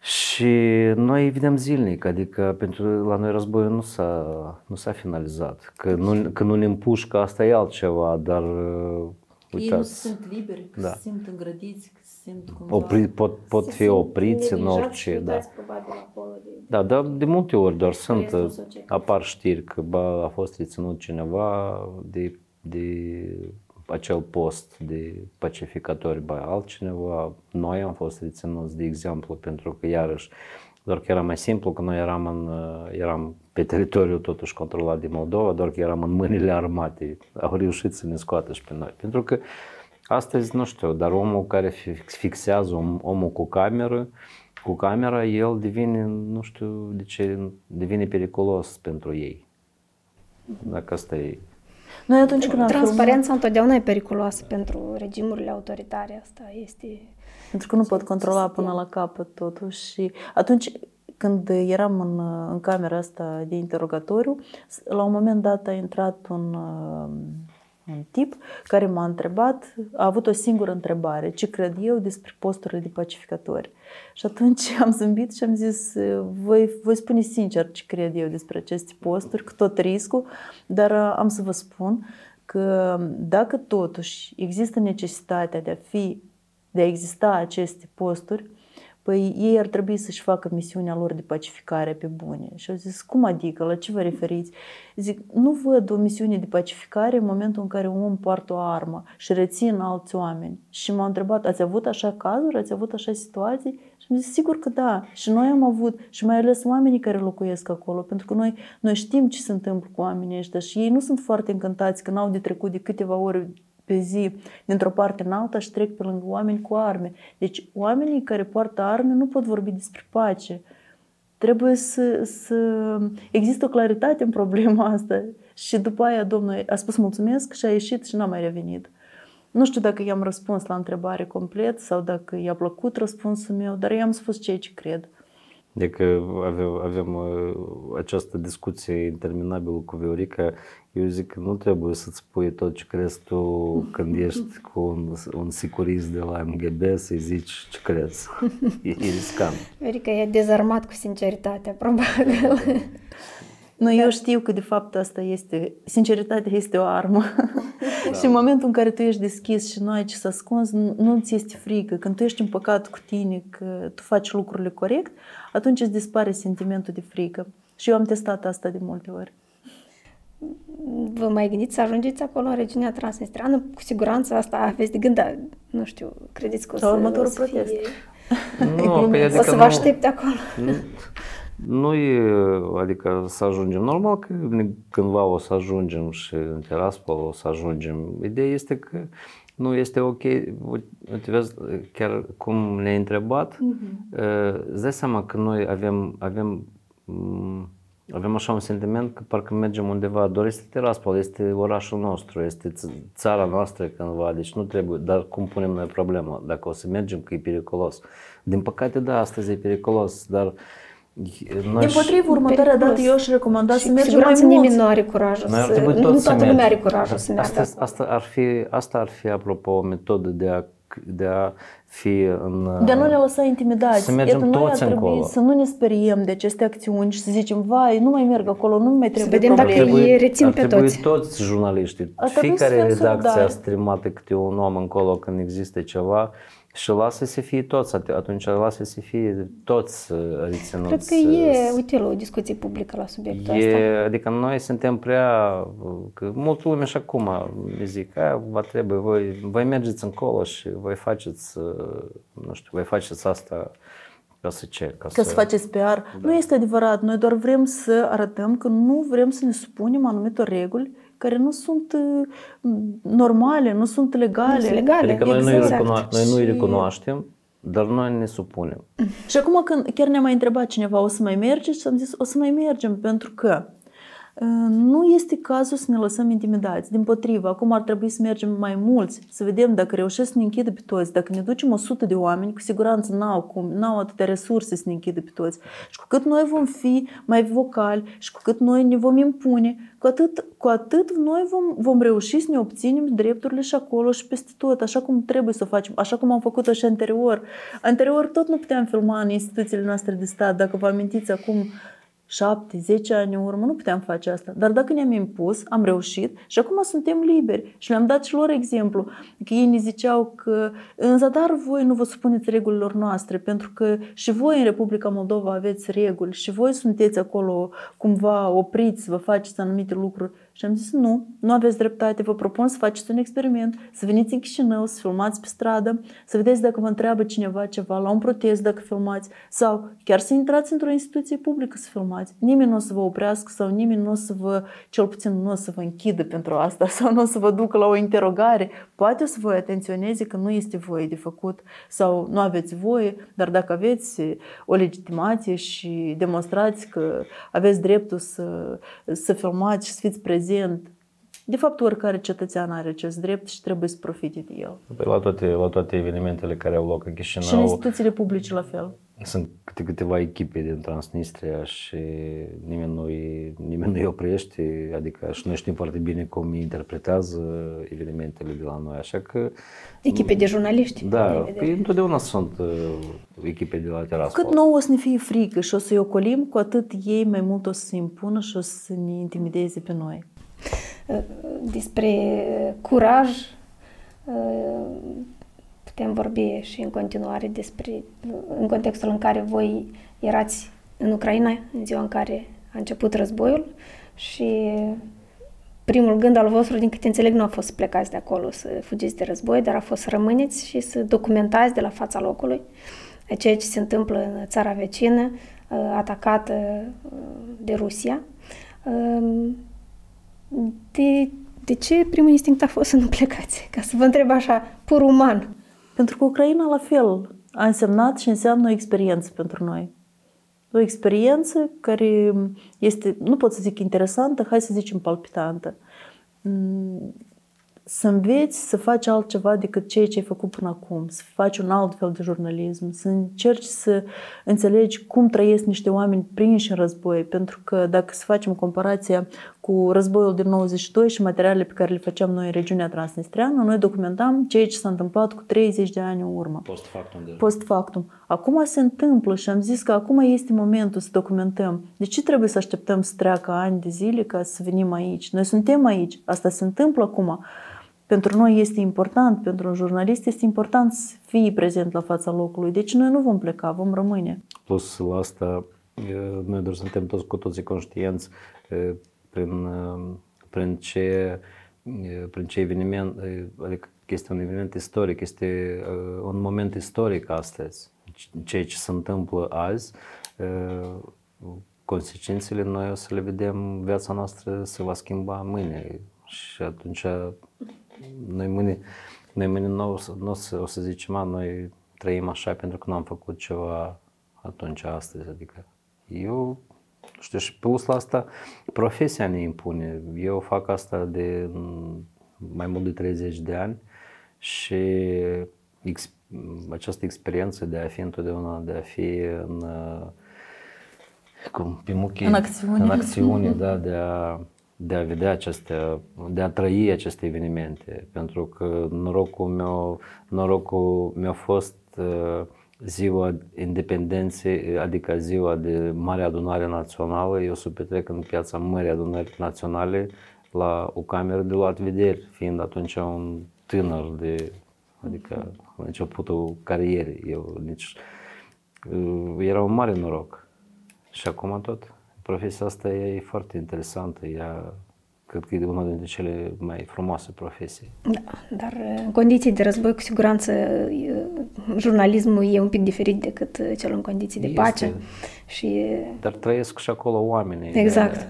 Și noi vedem zilnic, adică pentru la noi războiul nu s-a, nu s-a finalizat. Că nu, că nu ne împușcă, asta e altceva, dar uitați. Ei nu se simt liberi, că da. se simt îngrădiți, că se simt cumva... Opri, pot pot fi opriți în orice, da. Da, dar de multe ori doar sunt, apar știri că ba, a fost reținut cineva de, de acel post de pacificatori, ba altcineva. Noi am fost reținuți, de exemplu, pentru că iarăși doar că era mai simplu, că noi eram, în, eram pe teritoriul totuși controlat de Moldova, doar că eram în mâinile armatei. Au reușit să ne scoată și pe noi. Pentru că astăzi, nu știu, dar omul care fixează, om, omul cu cameră, cu camera, el devine, nu știu de ce, devine periculos pentru ei. Dacă asta e noi atunci când Transparența filmat... întotdeauna e periculoasă pentru regimurile autoritare. Asta este... Pentru că nu pot controla până la capăt totuși. Și atunci când eram în, în camera asta de interogatoriu, la un moment dat a intrat un un tip care m-a întrebat, a avut o singură întrebare, ce cred eu despre posturile de pacificatori. Și atunci [LAUGHS] am zâmbit și am zis, voi, voi spune sincer ce cred eu despre aceste posturi, cu tot riscul, dar uh, am să vă spun că dacă totuși există necesitatea de a fi, de a exista aceste posturi, Păi ei ar trebui să-și facă misiunea lor de pacificare pe bune. Și au zis, cum adică, la ce vă referiți? Zic, nu văd o misiune de pacificare în momentul în care un om poartă o armă și rețin alți oameni. Și m-au întrebat, ați avut așa cazuri, ați avut așa situații? Și am zis, sigur că da. Și noi am avut, și mai ales oamenii care locuiesc acolo, pentru că noi, noi știm ce se întâmplă cu oamenii ăștia și ei nu sunt foarte încântați că n-au de trecut de câteva ore pe zi dintr-o parte în alta și trec pe lângă oameni cu arme. Deci oamenii care poartă arme nu pot vorbi despre pace. Trebuie să, să există o claritate în problema asta. Și după aia domnul a spus mulțumesc și a ieșit și n-a mai revenit. Nu știu dacă i-am răspuns la întrebare complet sau dacă i-a plăcut răspunsul meu, dar i-am spus ceea ce cred. Adică avem, avem uh, această discuție interminabilă cu Viorica. Eu zic că nu trebuie să-ți spui tot ce crezi tu când ești cu un, un securist de la MGB să-i zici ce crezi. [LAUGHS] E, e riscant. Viorica e dezarmat cu sinceritatea, probabil. Nu, eu știu că de fapt asta este, sinceritatea este o armă. Da. și în momentul în care tu ești deschis și nu ai ce să ascunzi, nu ți este frică. Când tu ești împăcat cu tine că tu faci lucrurile corect, atunci îți dispare sentimentul de frică. Și eu am testat asta de multe ori. Vă mai gândiți să ajungeți acolo în regiunea Transnistreană? Cu siguranță asta aveți de gând, dar nu știu, credeți că o să, următorul o să protest. Fie... Nu, [LAUGHS] pe adică o să vă aștepte acolo. Nu, nu e, adică să ajungem. Normal că cândva o să ajungem și în Tiraspol o să ajungem. Ideea este că nu este ok, uite, vezi, chiar cum ne-ai întrebat, uh-huh. îți dai seama că noi avem, avem, mm, avem așa un sentiment că parcă mergem undeva, doar este Tiraspol, este orașul nostru, este țara noastră cândva, deci nu trebuie, dar cum punem noi problema, dacă o să mergem că e periculos. Din păcate, da, astăzi e periculos, dar uh, din potrivă, următoarea dată eu aș recomanda să mergem mai mult. nimeni nu are curajul să... Nu toată lumea are curajul să meargă. Asta, asta, ar fi, asta ar fi, apropo, o metodă de a de a fi în... De a nu ne lăsa intimidați. Să mergem Iată, toți noi încolo. să nu ne speriem de aceste acțiuni și să zicem, vai, nu mai merg acolo, nu mai trebuie Să vedem dacă îi rețin pe toți. toți jurnaliștii, fiecare redacție da. a streamat câte un om încolo când există ceva, Și lasă să fie toți, at- atunci lasă să fie toți uh, reținuți. Cred că e utilă o discuție publică la subiectul ăsta. E, adică noi suntem prea, că multă lume și acum îmi zic, a, vă trebuie, voi, voi mergeți încolo și voi faceți, uh, nu știu, voi faceți asta ca să ce? Ca, Ca să faceți PR. Da. Nu este adevărat. Noi doar vrem să arătăm că nu vrem să ne supunem anumitor reguli care nu sunt uh, normale, nu sunt legale. Nu sunt legale. Adică noi, nu-i Exact. recuno- noi nu-i Și- recunoaștem, dar noi ne supunem. Și acum când chiar ne-a mai întrebat cineva, o să mai mergeți? Și am zis, o să mai mergem, pentru că uh, nu este cazul să ne lăsăm intimidați. Din potrivă, acum ar trebui să mergem mai mulți, să vedem dacă reușesc să ne închidă pe toți. Dacă ne ducem 100 de oameni, cu siguranță n-au, cum, n-au atâtea resurse să ne închidă pe toți. Și cu cât noi vom fi mai vocali și cu cât noi ne vom impune, cu atât, cu atât noi vom, vom reuși să ne obținem drepturile și acolo și peste tot, așa cum trebuie să o facem, așa cum am făcut-o și anterior. Anterior tot nu puteam filma în instituțiile noastre de stat, dacă vă amintiți acum 7, 10 ani în urmă, nu puteam face asta. Dar dacă ne-am impus, am reușit și acum suntem liberi. Și le-am dat și lor exemplu. Că ei ne ziceau că în zadar voi nu vă supuneți regulilor noastre, pentru că și voi în Republica Moldova aveți reguli și voi sunteți acolo cumva opriți să vă faceți anumite lucruri. Și am zis, nu, nu aveți dreptate, vă propun să faceți un experiment, să veniți în Chișinău, să filmați pe stradă, să vedeți dacă vă întreabă cineva ceva, la un protest dacă filmați, sau chiar să intrați într-o instituție publică să filmați. Nimeni nu o să vă oprească sau nimeni nu o să vă, cel puțin nu o să vă închidă pentru asta [LAUGHS] sau nu o să vă ducă la o interogare. Poate o să vă atenționeze că nu este voie de făcut sau nu aveți voie, dar dacă aveți o legitimație și demonstrați că aveți dreptul să, să filmați și să fiți prezent, de fapt, oricare cetățean are acest drept și trebuie să profite de el. Păi la, toate, la toate evenimentele care au loc în Și în Chișinău, instituțiile publice la fel. sunt câte câteva echipe din Transnistria și nimeni nu îi, nimeni nu îi oprește, adică și noi știm foarte bine cum interpretează evenimentele de la noi, așa că Echipe de jurnaliști. da, de vedere. păi întotdeauna sunt uh, echipe de la terasă. Cât nouă o să ne fie frică și o să-i ocolim, cu atât ei mai mult o să se impună și o să ne intimideze pe noi. Despre curaj putem vorbi și în continuare despre în contextul în care voi erați în Ucraina în ziua în care a început războiul și primul gând al vostru, din câte înțeleg, nu a fost să plecați de acolo, să fugiți de război, dar a fost să rămâneți și să documentați de la fața locului ceea ce se întâmplă în țara vecină, atacată de Rusia. De, de ce primul instinct a fost să nu plecați? Ca să vă întreb așa, pur uman. Pentru că Ucraina, la fel, a însemnat și înseamnă o experiență pentru noi. O experiență care este, nu pot să zic interesantă, hai să zicem palpitantă. Să înveți să faci altceva decât ceea ce ai făcut până acum, să faci un alt fel de jurnalism, să încerci să înțelegi cum trăiesc niște oameni prinși în război, pentru că dacă să facem comparația cu războiul din 92 și materialele pe care le făceam noi în regiunea transnistreană, noi documentam ceea ce s-a întâmplat cu 30 de ani în urmă. Post factum. Deja. Post factum. Acum se întâmplă și am zis că acum este momentul să documentăm. De ce trebuie să așteptăm să treacă ani de zile ca să venim aici? Noi suntem aici. Asta se întâmplă acum. Pentru noi este important, pentru un jurnalist este important să fii prezent la fața locului. Deci noi nu vom pleca, vom rămâne. Plus la asta, noi doar suntem toți cu toții conștienți prin, prin ce prin ce eveniment, adică este un eveniment istoric, este un moment istoric astăzi. Ceea ce se întâmplă azi, consecințele noi o să le vedem, viața noastră se va schimba mâine și atunci noi mâine, noi mâine nu, o să, nu o să, o să zicem, a, noi trăim așa pentru că nu am făcut ceva atunci, astăzi, adică eu știu, și plus la asta, profesia ne impune. Eu fac asta de mai mult de 30 de ani și ex, această experiență de a fi întotdeauna, de a fi în, cum, pe muchii, în acțiune, în acțiune da, de a, de a vedea aceste, de a trăi aceste evenimente. Pentru că norocul meu, norocul mi-a fost uh, ziua independenței, adică ziua de Mare Adunare Națională, eu să petrec în piața Mării Adunări Naționale la o cameră de luat vederi, fiind atunci un tânăr de, adică la începutul carierei. Eu nici... uh, Era un mare noroc. Și acum tot. Profesia asta e foarte interesantă. Ea, cred că e una dintre cele mai frumoase profesii. Da, dar în condiții de război, cu siguranță, jurnalismul e un pic diferit decât cel în condiții de Este. pace. Și Dar trăiesc și acolo oamenii. Exact.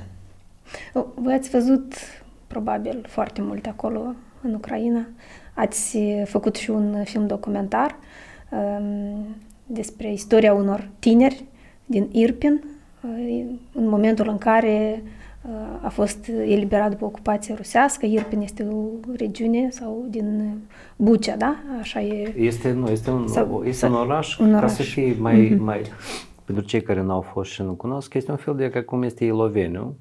Voi ați văzut probabil foarte mult acolo în Ucraina. Ați făcut și un film documentar um, despre istoria unor tineri din Irpin, uh, în momentul în care uh, a fost eliberat după ocupație rusească. Irpin este o regiune sau din Bucea, da? Așa e. Este, nu, este un, Sau- este sau- un oraș, un ca oraș. să fie mai, mai... Pentru cei care nu au fost și nu cunosc, este un fel de ca cum este Iloveniu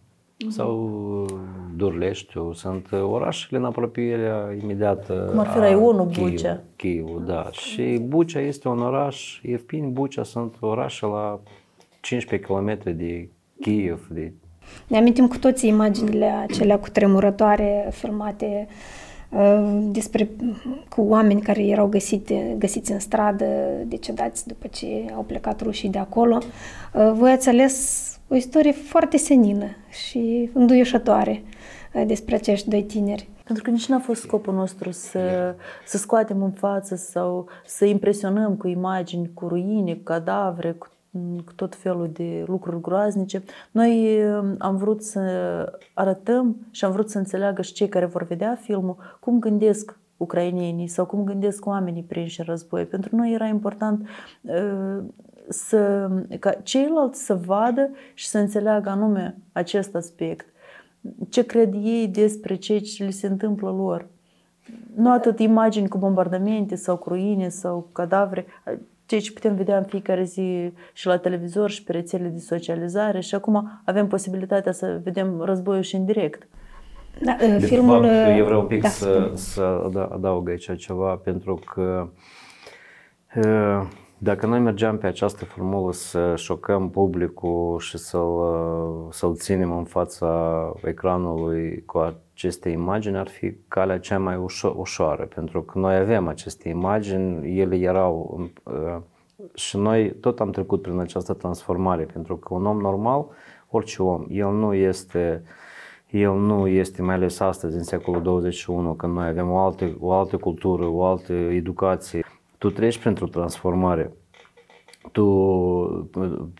sau uh, Durleștiu, sunt uh, orașele în apropierea imediată Cum ar fi a raionul Chiiv- Bucea. Chiivul, da. Și Bucea este un oraș, Irpin, Bucea sunt orașe la 15 km de Kiev, de Ne amintim cu toții imaginile acelea cu tremurătoare filmate uh, despre cu oameni care erau găsite, găsiți în stradă, decedați după ce au plecat rușii de acolo. Uh, Voi ați ales o istorie foarte senină și înduioșătoare uh, despre acești doi tineri. Pentru că nici n-a fost scopul nostru să, să scoatem în față sau să impresionăm cu imagini, cu ruine, cu cadavre, cu, cu tot felul de lucruri groaznice. Noi eh, am vrut să arătăm și am vrut să înțeleagă și cei care vor vedea filmul cum gândesc ucrainenii sau cum gândesc oamenii prinși în război. Pentru noi era important uh, să, ca ceilalți să vadă și să înțeleagă anume acest aspect ce cred ei despre ce ce li se întâmplă lor. Nu atât imagini cu bombardamente sau cu ruine sau cu cadavre, ceea ce putem vedea în fiecare zi și la televizor și pe rețele de socializare și acum avem posibilitatea să vedem războiul și în direct. Da, uh, De filmul... fapt, uh, eu vreau un pic da, să, spune. să ada- adaug aici ceva, pentru că uh, dacă noi mergeam pe această formulă să șocăm publicul și să-l, uh, să-l ținem în fața ecranului cu aceste imagini, ar fi calea cea mai ușo- ușoară, pentru că noi avem aceste imagini, ele erau uh, și noi tot am trecut prin această transformare, pentru că un om normal, orice om, el nu este el nu este, mai ales astăzi, în secolul 21, când noi avem o altă, o altă cultură, o altă educație. Tu treci printr-o transformare. Tu,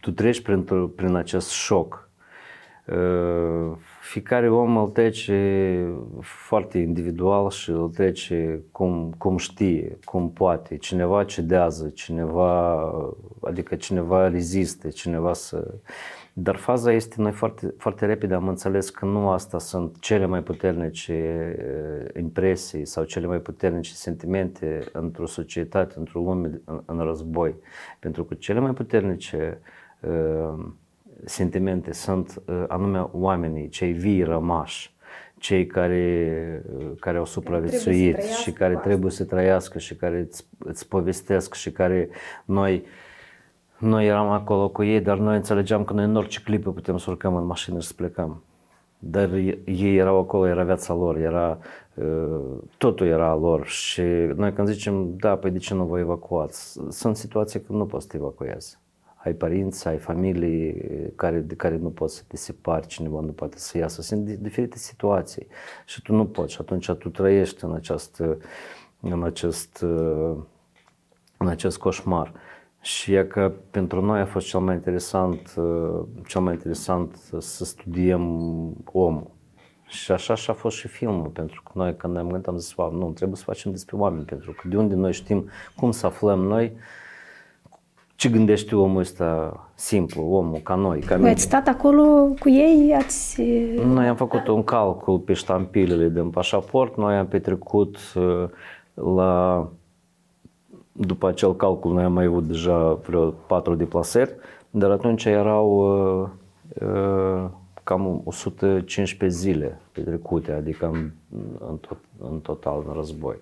tu treci printr prin acest șoc. Uh, Fiecare om îl trece foarte individual și îl trece cum, cum știe, cum poate. Cineva cedează, cineva, adică cineva rezistă, cineva să... Dar faza este, noi foarte, foarte repede am înțeles că nu asta sunt cele mai puternice eh, impresii sau cele mai puternice sentimente într-o societate, într-o lume în, în război. Pentru că cele mai puternice uh, sentimente sunt uh, anume oamenii, cei vii rămași, cei care, uh, care au supraviețuit și care trebuie să trăiască și care îți, îți povestesc și care noi noi eram acolo cu ei, dar noi înțelegeam că noi în orice clipă putem să urcăm în mașină și să plecăm. Dar ei erau acolo, era viața lor, era, uh, totul era a lor și noi când zicem, da, păi de ce nu vă evacuați? Sunt situații când nu poți să te evacuezi. Ai părinți, ai familii care, de care nu poți să te separi, cineva nu poate să iasă. Sunt diferite situații și tu nu poți și atunci tu trăiești în, această, în, acest, uh, în acest coșmar. Și e că pentru noi a fost cel mai interesant, uh, cel mai interesant să studiem omul. Și așa și a fost și filmul, pentru că noi când ne-am gândit am zis, wow, nu, trebuie să facem despre oameni, pentru că de unde noi știm cum să aflăm noi ce gândește omul ăsta simplu, omul ca noi, ca Voi mine. ați stat acolo cu ei, ați... Noi am făcut un calcul pe ștampilele din pașaport, noi am petrecut uh, la după acel calcul noi am mai avut deja vreo patru deplasări, dar atunci erau uh, uh, cam 115 zile petrecute, adică în, în, tot, în total în război.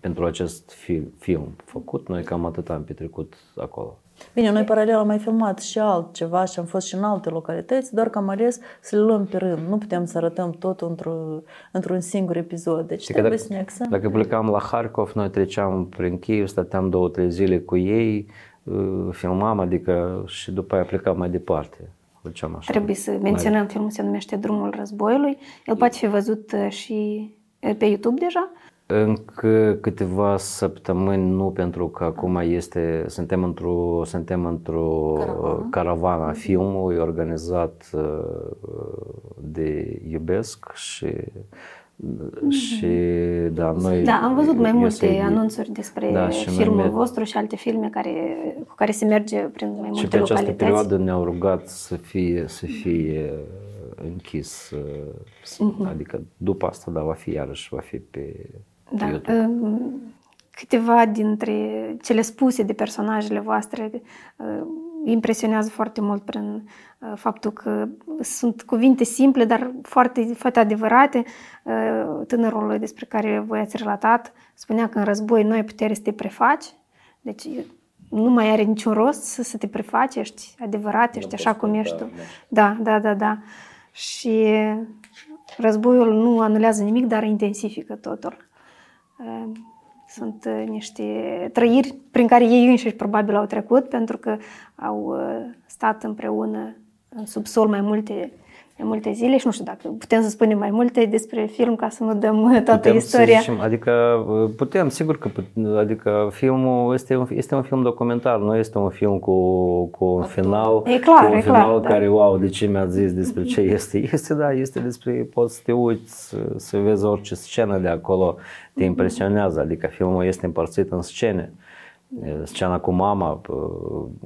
pentru acest film, film făcut. Noi cam atât am petrecut acolo. Bine, noi paralel am mai filmat și altceva și am fost și în alte localități, doar că am ales să le luăm pe rând. Nu putem să arătăm totul într-un, într-un singur episod. Deci Știi trebuie că să ne axăm. Dacă plecam la Harkov, noi treceam prin Kiev, stăteam două, trei zile cu ei, uh, filmam, adică și după aia plecam mai departe. Făceam așa. Trebuie să menționăm, filmul se numește Drumul războiului. El poate fi văzut uh, și uh, pe YouTube deja. Încă câteva săptămâni, nu pentru că acum este, suntem într-o, suntem într-o Caravană. caravana a filmului organizat uh, de Iubesc și și da, noi Da, am văzut mai eu multe să-i- anunțuri despre Da, și noi filmul mer- vostru și alte filme care, cu care se merge prin mai Și multe pe această localități. perioadă ne-au rugat să fie, să fie închis, uh, să- Mhm. adică după asta, da, va fi iarăși, va fi pe Da. YouTube. um, Câteva dintre cele spuse de personajele voastre uh, impresionează foarte mult prin uh, faptul că sunt cuvinte simple, dar foarte, foarte adevărate. Uh, Tânărul despre care voi ați relatat spunea că în război nu ai putere să te prefaci, deci nu mai are niciun rost să, să te prefaci, ești adevărat, ești așa cum ești tu. Da, da, da, da. Și războiul nu anulează nimic, dar intensifică totul. Uh, Sunt uh, niște trăiri prin care ei înșiși probabil au trecut, pentru că au uh, stat împreună în subsol mai multe, mai multe zile și nu știu dacă putem să spunem mai multe despre film ca să nu dăm uh, [LAUGHS] toată Putem istoria. Să zicem, adică uh, putem, sigur că put- adică filmul este un, este un film documentar, nu este un film cu, cu un final, E clar, cu un e clar, final da. care, wow, de ce mi-ați zis despre ce este? [LAUGHS] Este, da, este despre, poți să te uiți, să, să vezi orice scenă de acolo, te impresionează, adică filmul este împărțit în scene. Scena cu mama,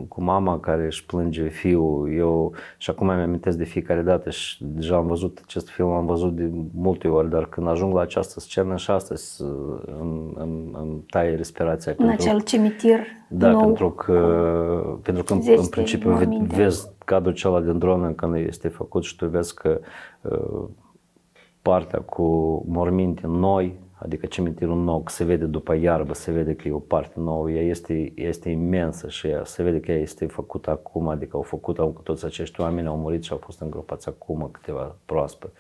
cu mama care își plânge fiul, eu și acum îmi amintesc de fiecare dată și deja am văzut acest film, am văzut de multe ori, dar când ajung la această scenă și astăzi îmi, îmi, îmi taie respirația. În pentru- acel cimitir da, nou. pentru că, pentru că în, zeci în de principiu ve- morminte. vezi cadrul acela din dronă când este făcut și tu vezi că uh, partea cu morminte noi, adică cimitirul nou, că se vede după iarbă, se vede că e o parte nouă, ea este, este imensă și ea, se vede că ea este făcută acum, adică au făcut-o cu toți acești oameni, au murit și au fost îngropați acum câteva proaspăt.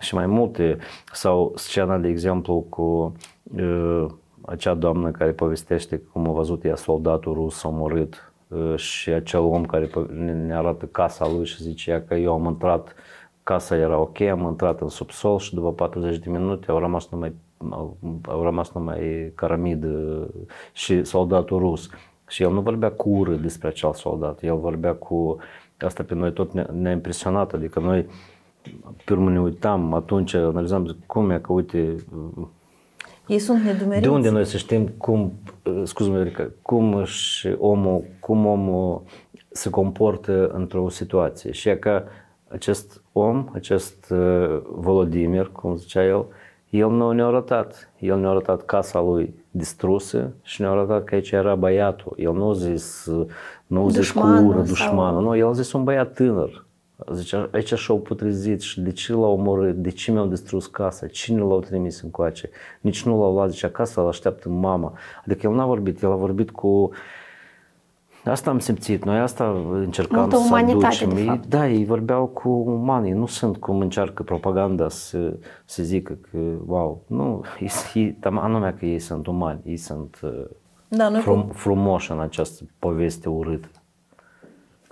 Și mai multe, sau scena, de exemplu, cu uh, acea doamnă care povestește cum a văzut ea soldatul rus omorât uh, și acel om care po- ne, ne arată casa lui și zicea că eu am intrat, casa era ok, am intrat în subsol și după 40 de minute au rămas numai, au, au rămas numai caramid uh, și soldatul rus. Și el nu vorbea cu ură despre acel soldat, el vorbea cu... Asta pe noi tot ne- ne-a impresionat, adică noi pe urmă ne uitam, atunci analizam, zic, cum e că uite, Ei sunt nedumeriți. de unde noi să știm cum, scuze-mă, Erica, cum își omul, cum omul se comportă într-o situație. Și e că acest om, acest uh, Volodimir, cum zicea el, el nu ne-a arătat. El ne-a arătat casa lui distrusă și ne-a arătat că aici era băiatul. El nu a zis, uh, nu a zis cu Dușmanul ură, sau- dușmanul. Nu, el a zis un băiat tânăr. Zice, aici și-au putrezit și de ce l-au omorât, de ce mi-au distrus casa, cine l-au trimis încoace, nici nu l-au luat, zice, acasă îl așteaptă mama. Adică el n-a vorbit, el a vorbit cu... Asta am simțit, noi asta încercam Multă să umanitate, aducem. de Ei, fapt. da, ei vorbeau cu umanii, nu sunt cum încearcă propaganda să, să zică că, wow, nu, ei, ei, anume că ei sunt umani, ei sunt uh, Da, noi frum, frumoși în această poveste urâtă.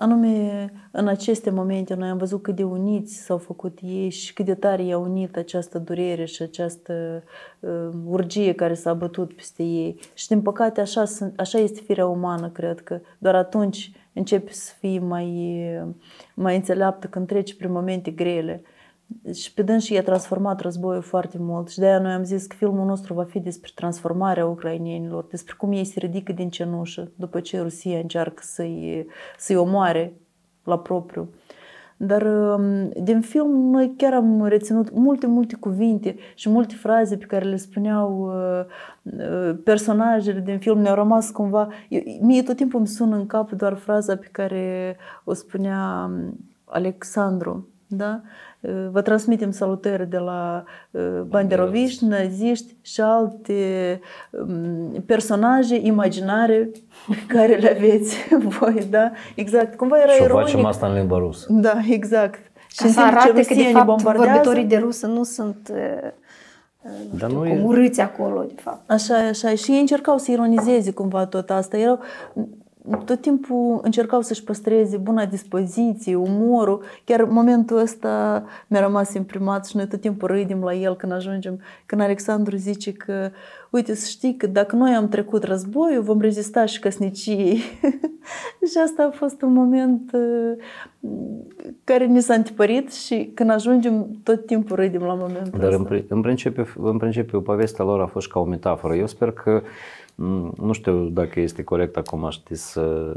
Anume, în aceste momente noi am văzut cât de uniți s-au făcut ei și cât de tare i-a unit această durere și această uh, urgie care s-a bătut peste ei. Și din păcate așa, sunt, așa este firea umană, cred că. Doar atunci începi să fii mai, mai înțeleaptă când treci prin momente grele. Și pe dâns și i-a transformat războiul foarte mult și de-aia noi am zis că filmul nostru va fi despre transformarea ucrainienilor, despre cum ei se ridică din cenușă după ce Rusia încearcă să-i, să-i omoare la propriu. Dar um, din film noi chiar am reținut multe, multe cuvinte și multe fraze pe care le spuneau uh, uh, personajele din film ne-au rămas cumva... Eu, mie tot timpul îmi sună în cap doar fraza pe care o spunea um, Alexandru da? Vă transmitem salutări de la banderoviști, naziști și alte personaje imaginare [LAUGHS] care le aveți [LAUGHS] voi, da? Exact. Cumva era și ironic. facem asta în limba rusă. Da, exact. Ca să arate că, de fapt, vorbitorii de rusă nu sunt nu Dar știu, nu urâți acolo, de fapt. Așa, așa. Și ei încercau să ironizeze cumva tot asta. Erau, tot timpul încercau să-și păstreze buna dispoziție, umorul. Chiar momentul ăsta mi-a rămas imprimat și noi tot timpul râdim la el când ajungem, când Alexandru zice că, uite, să știi că dacă noi am trecut războiul, vom rezista și căsniciei. [LAUGHS] și asta a fost un moment uh, care ne s-a întipărit și când ajungem, tot timpul râdim la momentul Dar ăsta. Dar în principiu, în principiu, povestea lor a fost ca o metaforă. Eu sper că Mm, nu știu dacă este corect acum, știi, să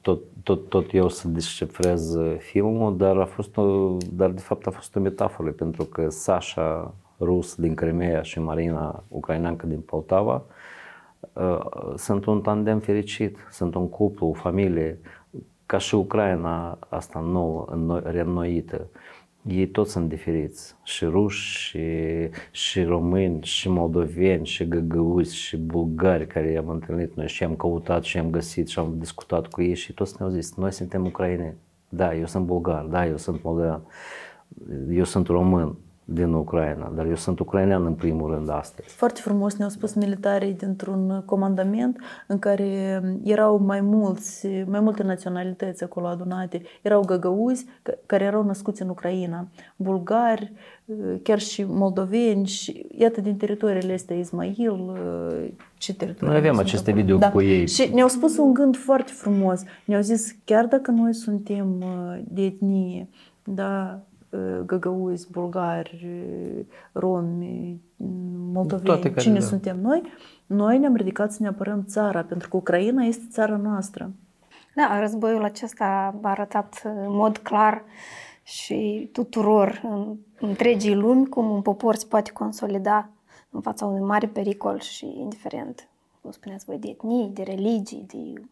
tot, tot, tot eu să descifrez filmul, dar a fost o, dar de fapt a fost o metaforă, pentru că Sasha rus din Crimea și Marina ucraineancă din Poltava uh, sunt un tandem fericit, sunt un cuplu, o familie, ca și Ucraina asta nouă, reînnoită ei toți sunt diferiți, și ruși, și, și români, și moldoveni, și găgăuzi, și bulgari care i-am întâlnit noi și am căutat și am găsit și am discutat cu ei și toți ne-au zis, noi suntem ucraineni, da, eu sunt bulgar, da, eu sunt moldovean, eu sunt român, din Ucraina, dar eu sunt ucrainean în primul rând astăzi. Foarte frumos ne-au spus militarii dintr-un comandament în care erau mai mulți, mai multe naționalități acolo adunate. Erau găgăuzi care erau născuți în Ucraina, bulgari, chiar și moldoveni și iată din teritoriile astea Ismail, ce teritorii Noi avem aceste acolo. video da. cu ei. Și ne-au spus un gând foarte frumos. Ne-au zis, chiar dacă noi suntem de etnie, da, găgăuzi, bulgari, romi, moldoveni, cine da. suntem noi, noi ne-am ridicat să ne apărăm țara, pentru că Ucraina este țara noastră. Da, războiul acesta a arătat în mod clar și tuturor în întregii lumi cum un popor se poate consolida în fața unui mare pericol și indiferent, cum spuneați voi, de etnii, de religii, de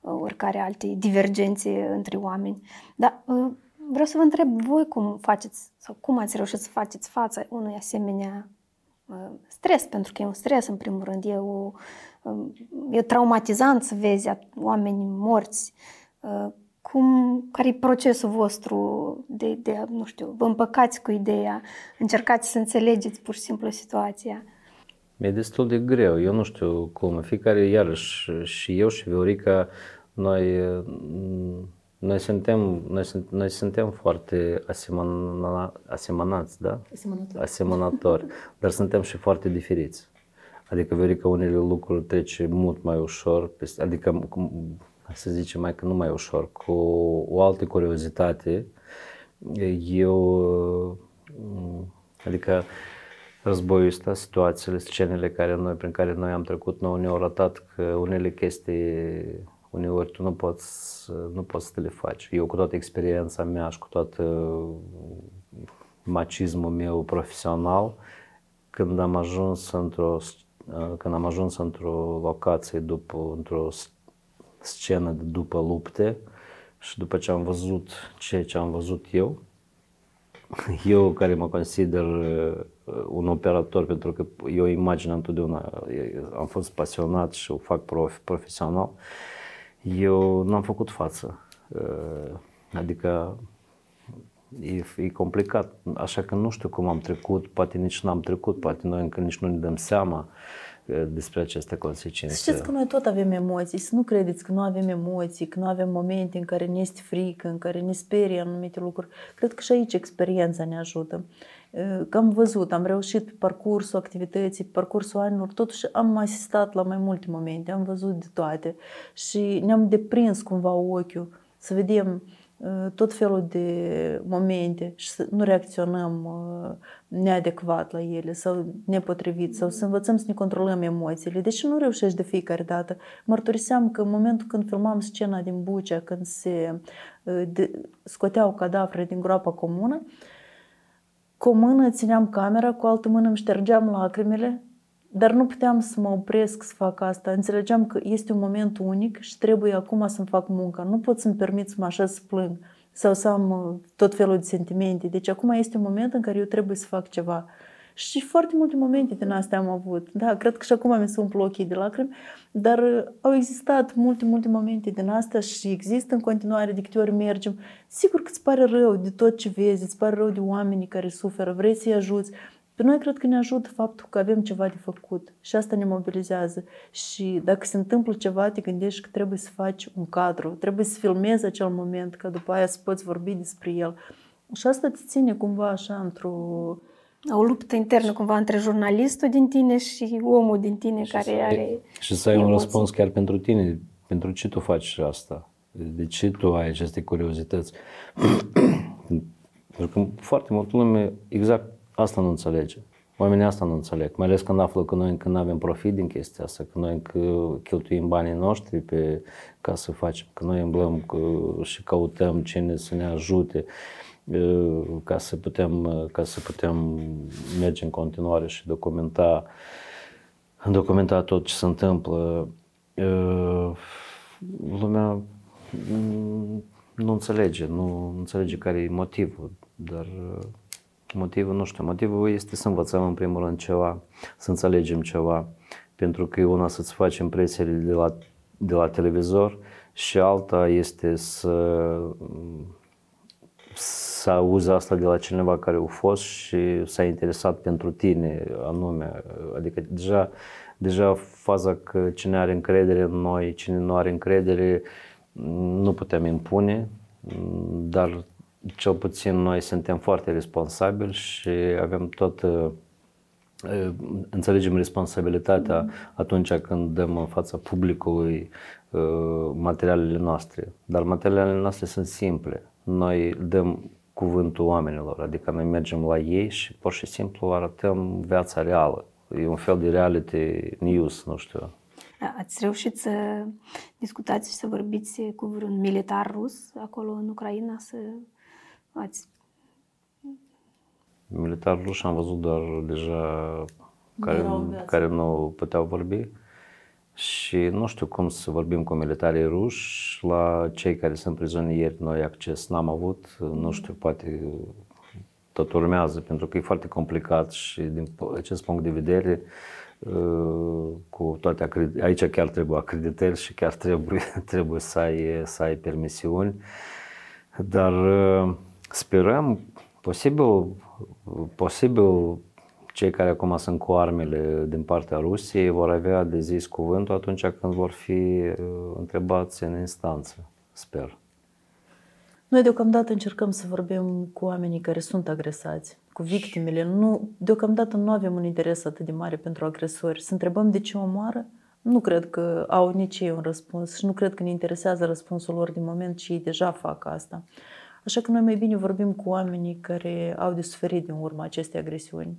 oricare alte divergențe între oameni. Dar Vreau să vă întreb voi cum faceți sau cum ați reușit să faceți față unui asemenea uh, stres, pentru că e un stres în primul rând, e, o, uh, e traumatizant să vezi oameni morți. Uh, cum, care e procesul vostru de, de, nu știu, vă împăcați cu ideea, încercați să înțelegeți pur și simplu situația? E destul de greu, eu nu știu cum, fiecare, iarăși, și eu și Viorica, noi noi suntem, noi, sunt, noi suntem foarte asemăna, asemănați, da? Asemănători. Asemănători, [LAUGHS] dar suntem și foarte diferiți. Adică veri că unele lucruri trece mult mai ușor, adică să zicem mai că nu mai ușor, cu o altă curiozitate. Eu, adică războiul ăsta, situațiile, scenele care noi, prin care noi am trecut, noi ne-au arătat că unele chestii uneori tu nu poți, nu poți să le faci. Eu cu toată experiența mea și cu toată macismul meu profesional, când am ajuns într-o când am ajuns într-o locație după, într-o scenă de după lupte și după ce am văzut ceea ce am văzut eu, [LAUGHS] eu care mă consider un operator pentru că eu imagine întotdeauna am fost pasionat și o fac prof, profesional, eu nu am făcut față. Uh, adică e, e complicat, așa că nu știu cum am trecut, poate nici nu am trecut, poate noi încă nici nu ne dăm seama uh, despre aceste consecințe. Știți că noi tot avem emoții, să nu credeți că nu avem emoții, că nu avem momente în care ne este frică, în care ne sperie anumite lucruri. Cred că și aici experiența ne ajută. Că am văzut, am reușit pe parcursul activității, pe parcursul anilor, totuși am asistat la mai multe momente, am văzut de toate și ne-am deprins cumva ochiul să vedem tot felul de momente și să nu reacționăm neadecvat la ele sau nepotrivit sau să învățăm să ne controlăm emoțiile. Deși nu reușești de fiecare dată. Mărturiseam că în momentul când filmam scena din Bucea, când se scoteau cadavre din groapa comună, cu o mână țineam camera, cu altă mână îmi ștergeam lacrimile, dar nu puteam să mă opresc să fac asta. Înțelegeam că este un moment unic și trebuie acum să-mi fac munca. Nu pot să-mi permit să mă așez să plâng. sau să am uh, tot felul de sentimente. Deci acum este un moment în care eu trebuie să fac ceva. Și foarte multe momente din astea am avut. Da, cred că și acum mi se umplu ochii de lacrimi, dar uh, au existat multe, multe momente din astea și există în continuare de câte ori mergem. Sigur că îți pare rău de tot ce vezi, îți pare rău de oamenii care suferă, vrei să-i ajuți, pe noi cred că ne ajută faptul că avem ceva de făcut și asta ne mobilizează. Și dacă se întâmplă ceva, te gândești că trebuie să faci un cadru, trebuie să filmezi acel moment, ca după aia să poți vorbi despre el. Și asta te ține cumva așa într-o... O luptă internă cumva între jurnalistul din tine și omul din tine și care să, are Și să ai emoții. un răspuns chiar pentru tine, pentru ce tu faci asta, de ce tu ai aceste curiozități. pentru că foarte multă lume exact Asta nu înțelege. Oamenii asta nu înțeleg, mai ales când află că noi încă nu avem profit din chestia asta, că noi încă cheltuim banii noștri pe, ca să facem, că noi îmblăm că, și căutăm cine să ne ajute ca să putem, ca să putem merge în continuare și documenta, documenta tot ce se întâmplă. Lumea nu înțelege, nu înțelege care e motivul, dar Motivul, nu știu, motivul este să învățăm în primul rând ceva, să înțelegem ceva, pentru că e una să-ți faci impresiile de la, de la televizor și alta este să, să auzi asta de la cineva care a fost și s-a interesat pentru tine anume. Adică deja, deja faza că cine are încredere în noi, cine nu are încredere, nu putem impune, dar cel puțin noi suntem foarte responsabili și avem tot uh, uh, înțelegem responsabilitatea atunci când dăm în fața publicului uh, materialele noastre. Dar materialele noastre sunt simple. Noi dăm cuvântul oamenilor, adică noi mergem la ei și pur și simplu arătăm viața reală. E un fel de reality news, nu știu. Ați reușit să discutați și să vorbiți cu vreun militar rus acolo în Ucraina, să Ați... Militar ruși am văzut doar deja care, care nu puteau vorbi și nu știu cum să vorbim cu militarii ruși. La cei care sunt prizonieri noi acces n-am avut, nu știu, poate tot urmează, pentru că e foarte complicat și din acest punct de vedere uh, cu toate acredit- aici chiar trebuie acreditări și chiar trebuie, [LAUGHS] trebuie să ai, să ai permisiuni. Dar uh, Sperăm, posibil, posibil cei care acum sunt cu armele din partea Rusiei vor avea de zis cuvântul atunci când vor fi uh, întrebați în instanță, sper. Noi deocamdată încercăm să vorbim cu oamenii care sunt agresați, cu victimele. Nu, deocamdată nu avem un interes atât de mare pentru agresori. Să întrebăm de ce omoară? Nu cred că au nici ei un răspuns și nu cred că ne interesează răspunsul lor din moment ce ei deja fac asta. Așa că noi mai bine vorbim cu oamenii care au de suferit din urma acestei agresiuni.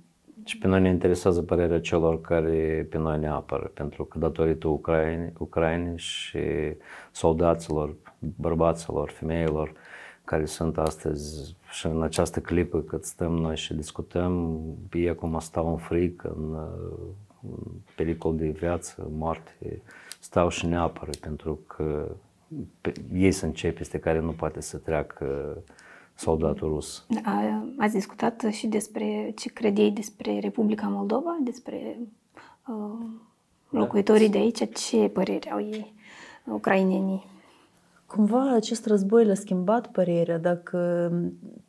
Și pe noi ne interesează părerea celor care pe noi ne apără, pentru că datorită Ucraine, Ucraine și soldaților, bărbaților, femeilor care sunt astăzi și în această clipă cât stăm noi și discutăm, ei acum stau în fric, în, în pericol de viață, moarte, stau și ne apără pentru că ei sunt cei peste care nu poate să treacă soldatul rus. A, ați discutat și despre ce crede ei despre Republica Moldova, despre uh, locuitorii de aici, ce păreri au ei, ucrainenii? Cumva acest război le-a schimbat părerea, dacă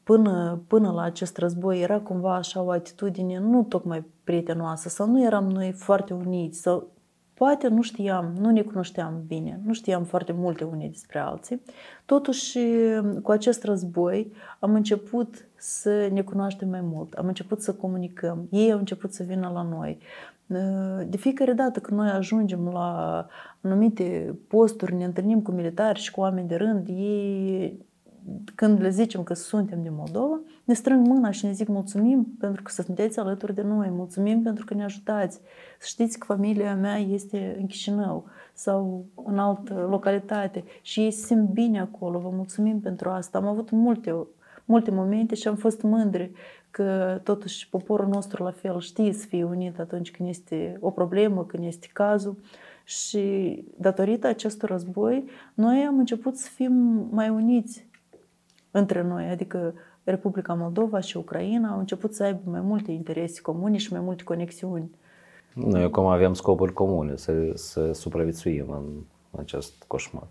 până, până la acest război era cumva așa o atitudine nu tocmai prietenoasă sau nu eram noi foarte uniți sau Poate nu știam, nu ne cunoșteam bine, nu știam foarte multe unii despre alții. Totuși, cu acest război am început să ne cunoaștem mai mult, am început să comunicăm, ei au început să vină la noi. De fiecare dată când noi ajungem la anumite posturi, ne întâlnim cu militari și cu oameni de rând, ei când le zicem că suntem din Moldova, ne strâng mâna și ne zic mulțumim pentru că sunteți alături de noi, mulțumim pentru că ne ajutați. Să știți că familia mea este în Chișinău sau în altă localitate și ei se simt bine acolo, vă mulțumim pentru asta. Am avut multe, multe momente și am fost mândri că totuși poporul nostru la fel știe să fie unit atunci când este o problemă, când este cazul. Și datorită acestui război, noi am început să fim mai uniți între noi, adică Republica Moldova și Ucraina au început să aibă mai multe interese comune și mai multe conexiuni. Noi acum avem scopuri comune, să, să supraviețuim în acest coșmar.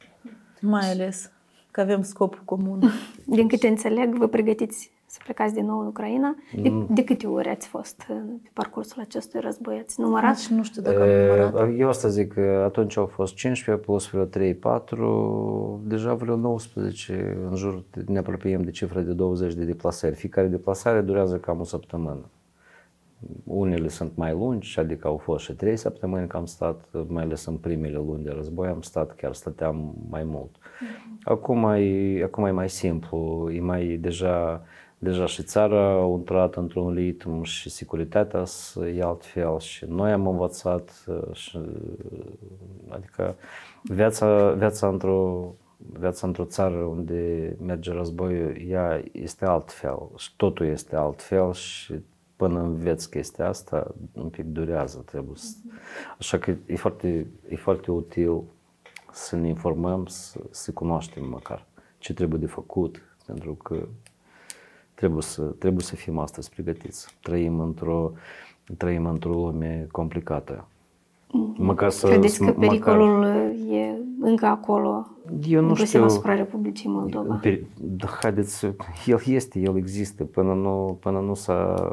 Mai ales că avem scop comun. Din câte înțeleg, vă pregătiți să plecați din nou în Ucraina. De, de câte ori ați fost uh, pe parcursul acestui război? Ați numărat? Nici nu știu dacă am numărat. Eu asta zic că atunci au fost 15 plus vreo 3, 4, deja vreo 19, în jur, ne apropiem de cifra de 20 de deplasări. Fiecare deplasare durează cam o săptămână. Unele sunt mai lungi, adică au fost și 3 săptămâni că am stat, mai ales în primele luni de război am stat, chiar stăteam mai mult. Acum e, acum e mai simplu, e mai deja deja și țara a intrat într-un ritm și securitatea e altfel și noi am învățat și, adică viața, viața într-o viața într-o țară unde merge războiul, ea este altfel și totul este altfel și până înveți chestia asta, un pic durează, trebuie să... Așa că e foarte, e foarte util să ne informăm, să, să cunoaștem măcar ce trebuie de făcut, pentru că trebuie să, trebuie să fim astăzi pregătiți. Trăim într-o, trăim într-o lume complicată. Măcar să, Credeți că pericolul măcar, e încă acolo, eu nu știu, asupra Republicii Moldova? Per, da, haideți, el este, el există. Până nu, până nu s-a,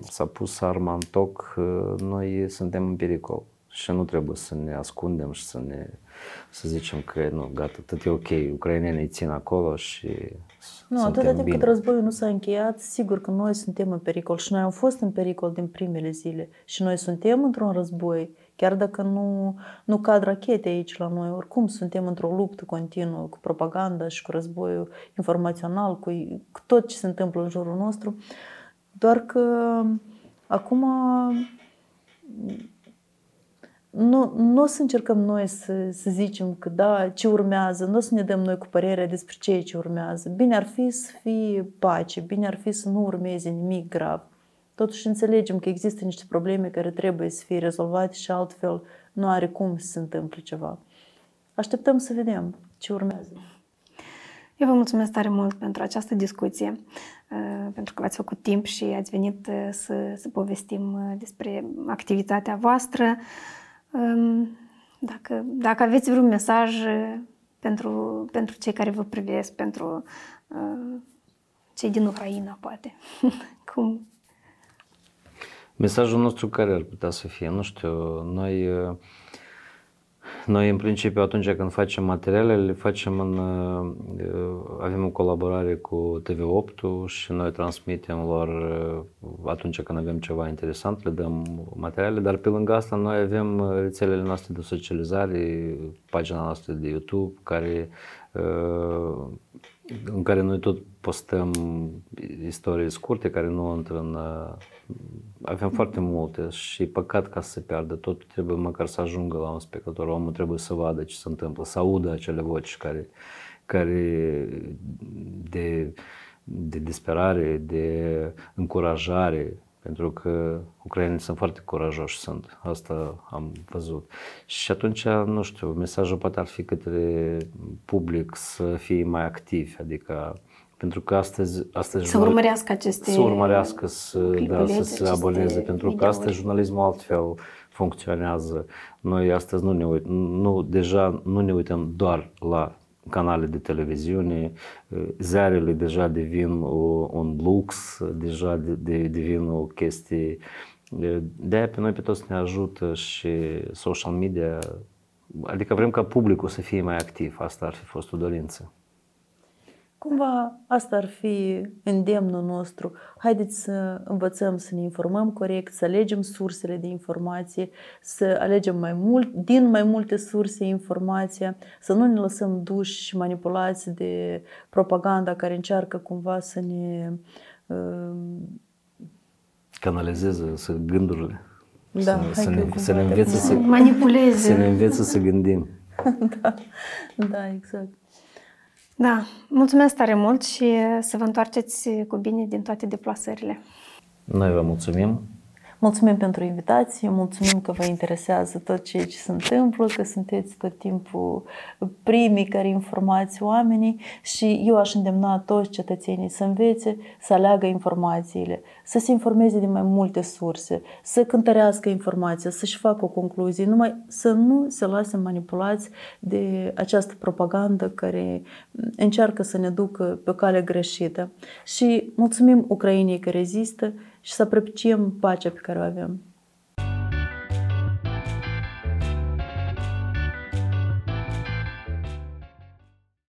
s-a pus arma în toc, noi suntem în pericol. Și nu trebuie să ne ascundem și să ne să zicem că nu, gata, tot e ok, ucrainenii țin acolo și Nu, atâta timp cât războiul nu s-a încheiat, sigur că noi suntem în pericol și noi am fost în pericol din primele zile. Și noi suntem într-un război, chiar dacă nu, nu cad rachete aici la noi, oricum suntem într-o luptă continuă cu propaganda și cu războiul informațional, cu, cu tot ce se întâmplă în jurul nostru, doar că acum nu, nu o să încercăm noi să, să zicem că da, ce urmează, nu o să ne dăm noi cu părerea despre ce ce urmează. Bine ar fi să fie pace, bine ar fi să nu urmeze nimic grav. Totuși înțelegem că există niște probleme care trebuie să fie rezolvate și altfel nu are cum să se întâmple ceva. Așteptăm să vedem ce urmează. Eu vă mulțumesc tare mult pentru această discuție, pentru că v-ați făcut timp și ați venit să, să povestim despre activitatea voastră. Dacă, dacă aveți vreun mesaj pentru, pentru cei care vă privesc, pentru uh, cei din Ucraina, poate, [LAUGHS] cum? Mesajul nostru care ar putea să fie? Nu știu, noi noi, în principiu, atunci când facem materialele, le facem în, uh, avem o colaborare cu TV8 și noi transmitem lor uh, atunci când avem ceva interesant, le dăm materiale, dar pe lângă asta noi avem rețelele noastre de socializare, pagina noastră de YouTube, care uh, în care noi tot postăm istorii scurte care nu intră în... Avem foarte multe și păcat ca să se piardă. Tot trebuie măcar să ajungă la un spectator. Omul trebuie să vadă ce se întâmplă, să audă acele voci care, care de, de disperare, de încurajare, pentru că ucrainenii sunt foarte curajoși, sunt. Asta am văzut. Și atunci, nu știu, mesajul poate ar fi către public să fie mai activ, adică pentru că astăzi, astăzi să urmărească aceste să urmărească să, da, să se aboneze, pentru că astăzi jurnalismul altfel funcționează. Noi astăzi nu ne uităm, nu, deja nu ne uităm doar la canale de televiziune, ziarele deja devin un lux, deja de, de, devin o chestie. De-aia pe noi pe toți ne ajută și social media, adică vrem ca publicul să fie mai activ, asta ar fi fost o dorință. Cumva asta ar fi îndemnul nostru. Haideți să învățăm să ne informăm corect, să alegem sursele de informație, să alegem mai mult, din mai multe surse informația, să nu ne lăsăm duși și manipulați de propaganda care încearcă cumva să ne uh, canalizeze să gândurile. Da, să, să, ne, să ne învețe să manipuleze. Să ne învețe să gândim. [LAUGHS] da, da, exact. Da, mulțumesc tare mult și să vă întoarceți cu bine din toate deplasările. Noi vă mulțumim. Mulțumim pentru invitație, mulțumim că vă interesează tot ceea ce se întâmplă, că sunteți tot timpul primii care informați oamenii și eu aș îndemna toți cetățenii să învețe, să aleagă informațiile, să se informeze din mai multe surse, să cântărească informația, să-și facă o concluzie, numai să nu se lase manipulați de această propagandă care încearcă să ne ducă pe o cale greșită. Și mulțumim Ucrainei că rezistă și să apreciem pacea pe care o avem.